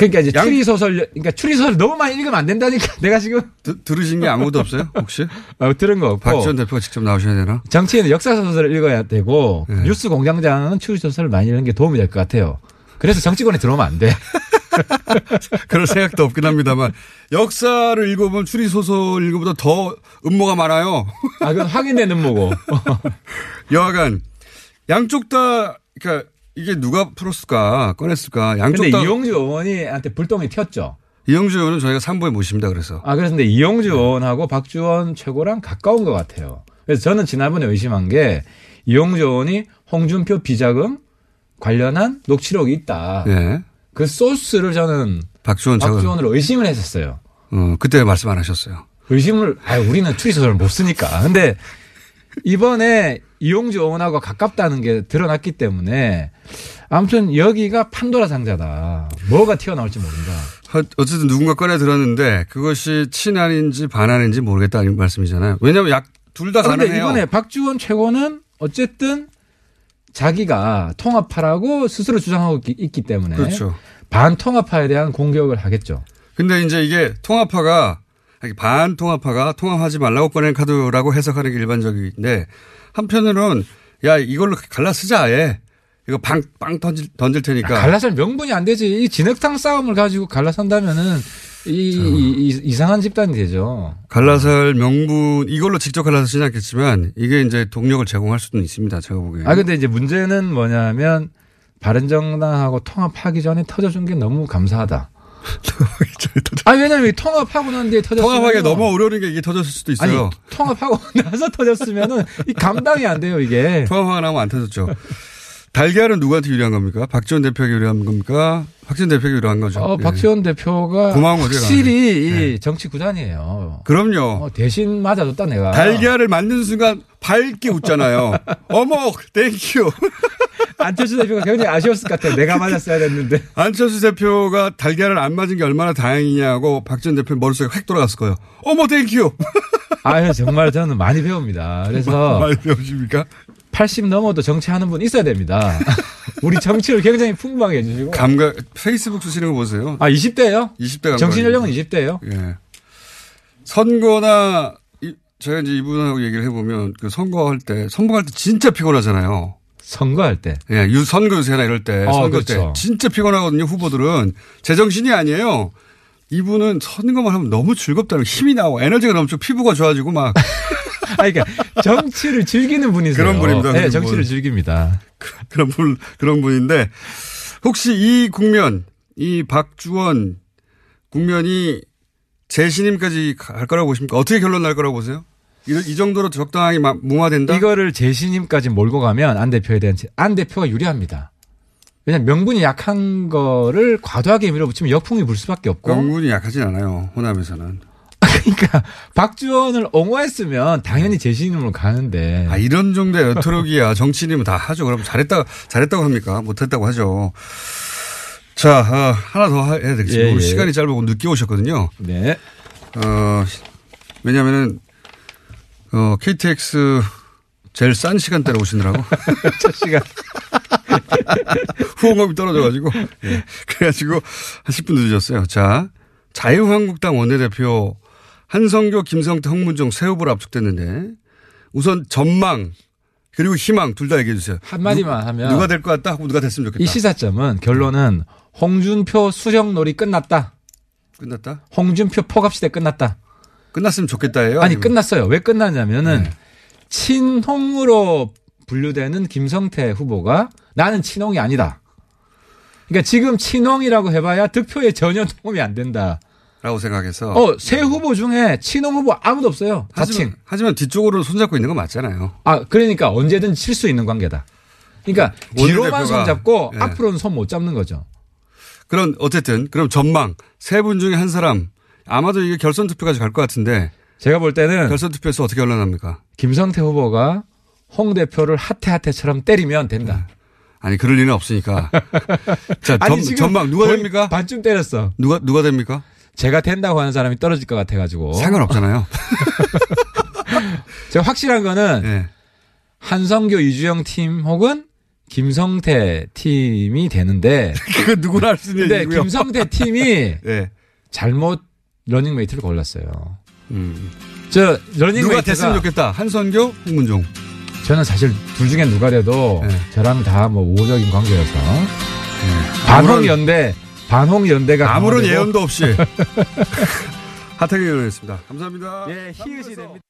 [SPEAKER 11] 그러니까 이제
[SPEAKER 5] 양-
[SPEAKER 11] 추리 소설 그러니까 추리 소설 너무 많이 읽으면 안 된다니까 내가 지금
[SPEAKER 5] 드- 들으신 게 아무도 없어요 혹시?
[SPEAKER 11] 어, 들은 거 없고
[SPEAKER 5] 박지원 대표가 직접 나오셔야 되나?
[SPEAKER 11] 정치인은 역사 소설을 읽어야 되고
[SPEAKER 5] 네.
[SPEAKER 11] 뉴스 공장장은 추리 소설을 많이 읽는 게 도움이 될 것 같아요. 그래서 정치권에 들어오면 안 돼.
[SPEAKER 5] 그럴 생각도 없긴 합니다만 역사를 읽어보면 추리 소설 읽어보다 더 음모가 많아요.
[SPEAKER 11] 아, 그건 확인된 음모고.
[SPEAKER 5] 여하간 양쪽 다 그러니까 이게 누가 풀었을까, 꺼냈을까, 양쪽
[SPEAKER 11] 근데
[SPEAKER 5] 다.
[SPEAKER 11] 이용주 의원이한테 불똥이 튀었죠.
[SPEAKER 5] 이용주 의원은 저희가 3부에 모십니다, 그래서.
[SPEAKER 11] 아, 그래서 근데 이용주 의원하고 박주원 최고랑 가까운 것 같아요. 그래서 저는 지난번에 의심한 게 이용주 의원이 홍준표 비자금 관련한 녹취록이 있다.
[SPEAKER 5] 예.
[SPEAKER 11] 그 소스를 저는
[SPEAKER 5] 박주원 최고.
[SPEAKER 11] 박주원으로 의심을 했었어요.
[SPEAKER 5] 어, 그때 말씀 안 하셨어요.
[SPEAKER 11] 의심을, 아 우리는 추리소설을 못 쓰니까. 근데 이번에 이용주 의원하고 가깝다는 게 드러났기 때문에 아무튼 여기가 판도라 상자다. 뭐가 튀어나올지 모른다.
[SPEAKER 5] 하- 어쨌든 누군가 꺼내 들었는데 그것이 친한인지 반한인지 모르겠다는 말씀이잖아요. 왜냐하면 약 둘다
[SPEAKER 11] 아,
[SPEAKER 5] 가능해요.
[SPEAKER 11] 이번에 박주원 최고는 어쨌든 자기가 통합파라고 스스로 주장하고 있기, 때문에
[SPEAKER 5] 그렇죠.
[SPEAKER 11] 반통합파에 대한 공격을 하겠죠.
[SPEAKER 5] 근데 이제 이게 통합파가 아니, 반통합파가 통합하지 말라고 꺼낸 카드라고 해석하는 게 일반적인데 한편으로는 야 이걸로 갈라 쓰자 아예 이거 빵빵 던질 던질 테니까
[SPEAKER 11] 아, 갈라설 명분이 안 되지. 이 진흙탕 싸움을 가지고 갈라선다면은 이, 이, 이- 이 상한 집단이 되죠.
[SPEAKER 5] 갈라설 명분 이걸로 직접 갈라서지는 않겠지만 이게 이제 동력을 제공할 수는 있습니다. 제가 보기에.
[SPEAKER 11] 아 근데 이제 문제는 뭐냐면 바른정당하고 통합하기 전에 터져준 게 너무 감사하다. 아 왜냐면 이 통합하고 난 뒤에 터졌으면
[SPEAKER 5] 통합하기 너무 어려운 게 이게 터졌을 수도 있어요.
[SPEAKER 11] 아니 통합하고 나서 터졌으면은 이 감당이 안 돼요 이게.
[SPEAKER 5] 통합하고 나면 안 터졌죠. 달걀은 누구한테 유리한 겁니까? 박지원 대표에게 유리한 겁니까? 박지원 대표에게 유리한 거죠.
[SPEAKER 11] 어,
[SPEAKER 5] 예.
[SPEAKER 11] 박지원 대표가
[SPEAKER 5] 고마운 거죠,
[SPEAKER 11] 확실히 이 정치 구단이에요.
[SPEAKER 5] 그럼요.
[SPEAKER 11] 어, 대신 맞아줬다 내가.
[SPEAKER 5] 달걀을 맞은 순간 밝게 웃잖아요. 어머, thank you.
[SPEAKER 11] 안철수 대표가 굉장히 아쉬웠을 것 같아요. 내가 맞았어야 됐는데.
[SPEAKER 5] 안철수 대표가 달걀을 안 맞은 게 얼마나 다행이냐고 박지원 대표 머릿속에 획 돌아갔을 거예요. 어머, thank you.
[SPEAKER 11] 아 정말 저는 많이 배웁니다. 그래서
[SPEAKER 5] 많이 배우십니까?
[SPEAKER 11] 80 넘어도 정치하는 분 있어야 됩니다. 우리 정치를 굉장히 풍부하게 해주시고.
[SPEAKER 5] 감각, 페이스북 쓰시는 거 보세요.
[SPEAKER 11] 아 20대요?
[SPEAKER 5] 20대 감각.
[SPEAKER 11] 정치 연령은 20대예요.
[SPEAKER 5] 예. 선거나 이, 제가 이제 이분하고 얘기를 해보면 그 선거할 때 선거할 때 진짜 피곤하잖아요.
[SPEAKER 11] 선거할 때.
[SPEAKER 5] 예, 유 선거 유세나 이럴 때
[SPEAKER 11] 어,
[SPEAKER 5] 선거
[SPEAKER 11] 그렇죠.
[SPEAKER 5] 때 진짜 피곤하거든요. 후보들은 제정신이 아니에요. 이분은 선거만 하면 너무 즐겁다는 힘이 나고 에너지가 넘치고 피부가 좋아지고 막
[SPEAKER 11] 아 그러니까 정치를 즐기는 분이세요.
[SPEAKER 5] 그런 분입니다.
[SPEAKER 11] 네, 정치를
[SPEAKER 5] 분.
[SPEAKER 11] 즐깁니다.
[SPEAKER 5] 그런 분 그런 분인데 혹시 이 국면 이 박주원 국면이 재신임까지 갈 거라고 보십니까? 어떻게 결론 날 거라고 보세요? 이, 이 정도로 적당하게 마- 무화된다?
[SPEAKER 11] 이거를 재신임까지 몰고 가면 안 대표에 대한 제- 안 대표가 유리합니다. 왜냐면 명분이 약한 거를 과도하게 밀어붙이면 역풍이 불 수밖에 없고.
[SPEAKER 5] 명분이 약하진 않아요. 호남에서는.
[SPEAKER 11] 그러니까 박주원을 옹호했으면 당연히 재신임으로 가는데.
[SPEAKER 5] 아, 이런 정도의 여토록이야. 정치인이면 다 하죠. 그럼 잘했다, 잘했다고 합니까? 못했다고 하죠. 자, 아, 하나 더 하- 해야 되겠습니다.
[SPEAKER 11] 예,
[SPEAKER 5] 오늘
[SPEAKER 11] 예.
[SPEAKER 5] 시간이 짧고 늦게 오셨거든요.
[SPEAKER 11] 네.
[SPEAKER 5] 어, 왜냐면은, 어, KTX 제일 싼 시간대로 오시느라고.
[SPEAKER 11] 첫 시간.
[SPEAKER 5] 후원금이 떨어져가지고. 예. 그래가지고 한 10분 늦으셨어요. 자, 자유한국당 원내대표 한성교, 김성태, 홍문종 새 후보로 압축됐는데 우선 전망 그리고 희망 둘 다 얘기해 주세요.
[SPEAKER 11] 한마디만 하면.
[SPEAKER 5] 누가 될 것 같다 하고 누가 됐으면 좋겠다.
[SPEAKER 11] 이 시사점은 결론은 홍준표 수령놀이 끝났다.
[SPEAKER 5] 끝났다?
[SPEAKER 11] 홍준표 포갑시대 끝났다.
[SPEAKER 5] 끝났으면 좋겠다예요?
[SPEAKER 11] 아니
[SPEAKER 5] 아니면-
[SPEAKER 11] 끝났어요. 왜 끝났냐면은
[SPEAKER 5] 네.
[SPEAKER 11] 친홍으로 분류되는 김성태 후보가 나는 친홍이 아니다. 그러니까 지금 친홍이라고 해봐야 득표에 전혀 도움이 안 된다.
[SPEAKER 5] 라고 생각해서.
[SPEAKER 11] 어, 새 후보 중에 친홍 후보 아무도 없어요.
[SPEAKER 5] 하지만, 하지만 뒤쪽으로 손잡고 있는 건 맞잖아요.
[SPEAKER 11] 아, 그러니까 언제든 칠 수 있는 관계다. 그러니까 뒤로만
[SPEAKER 5] 원내대표가-
[SPEAKER 11] 손 잡고
[SPEAKER 5] 예.
[SPEAKER 11] 앞으로는 손 못 잡는 거죠.
[SPEAKER 5] 그런 어쨌든 그럼 전망 세 분 중에 한 사람 아마도 이게 결선 투표까지 갈 것 같은데
[SPEAKER 11] 제가 볼 때는
[SPEAKER 5] 결선 투표에서 어떻게 결론납니까?
[SPEAKER 11] 김성태 후보가 홍 대표를 하태하태처럼 때리면 된다.
[SPEAKER 5] 아니 그럴 리는 없으니까. 자
[SPEAKER 11] 아니,
[SPEAKER 5] 전, 전망 누가 됩니까?
[SPEAKER 11] 반쯤 때렸어.
[SPEAKER 5] 누가 누가 됩니까?
[SPEAKER 11] 제가 된다고 하는 사람이 떨어질 것 같아가지고.
[SPEAKER 5] 상관없잖아요.
[SPEAKER 11] 제가 확실한 거는
[SPEAKER 5] 예.
[SPEAKER 11] 한성교 이주영 팀 혹은 김성태 팀이 되는데.
[SPEAKER 5] 그거 누구나 할 수 있는
[SPEAKER 11] 근데
[SPEAKER 5] 얘기고요.
[SPEAKER 11] 김성태 팀이
[SPEAKER 5] 예.
[SPEAKER 11] 잘못 러닝메이트를 골랐어요.
[SPEAKER 5] 음.
[SPEAKER 11] 저 러닝메이트가
[SPEAKER 5] 누가 됐으면 좋겠다. 한선교, 홍문종.
[SPEAKER 11] 저는 사실 둘 중에 누가 돼도
[SPEAKER 5] 네.
[SPEAKER 11] 저랑 다 뭐 우호적인 관계여서 반홍 연대 반홍 연대가
[SPEAKER 5] 아무런
[SPEAKER 11] 강화되고
[SPEAKER 5] 예언도 없이 하태경 의원이었습니다. 감사합니다.
[SPEAKER 11] 예, 히읗이 됩니다.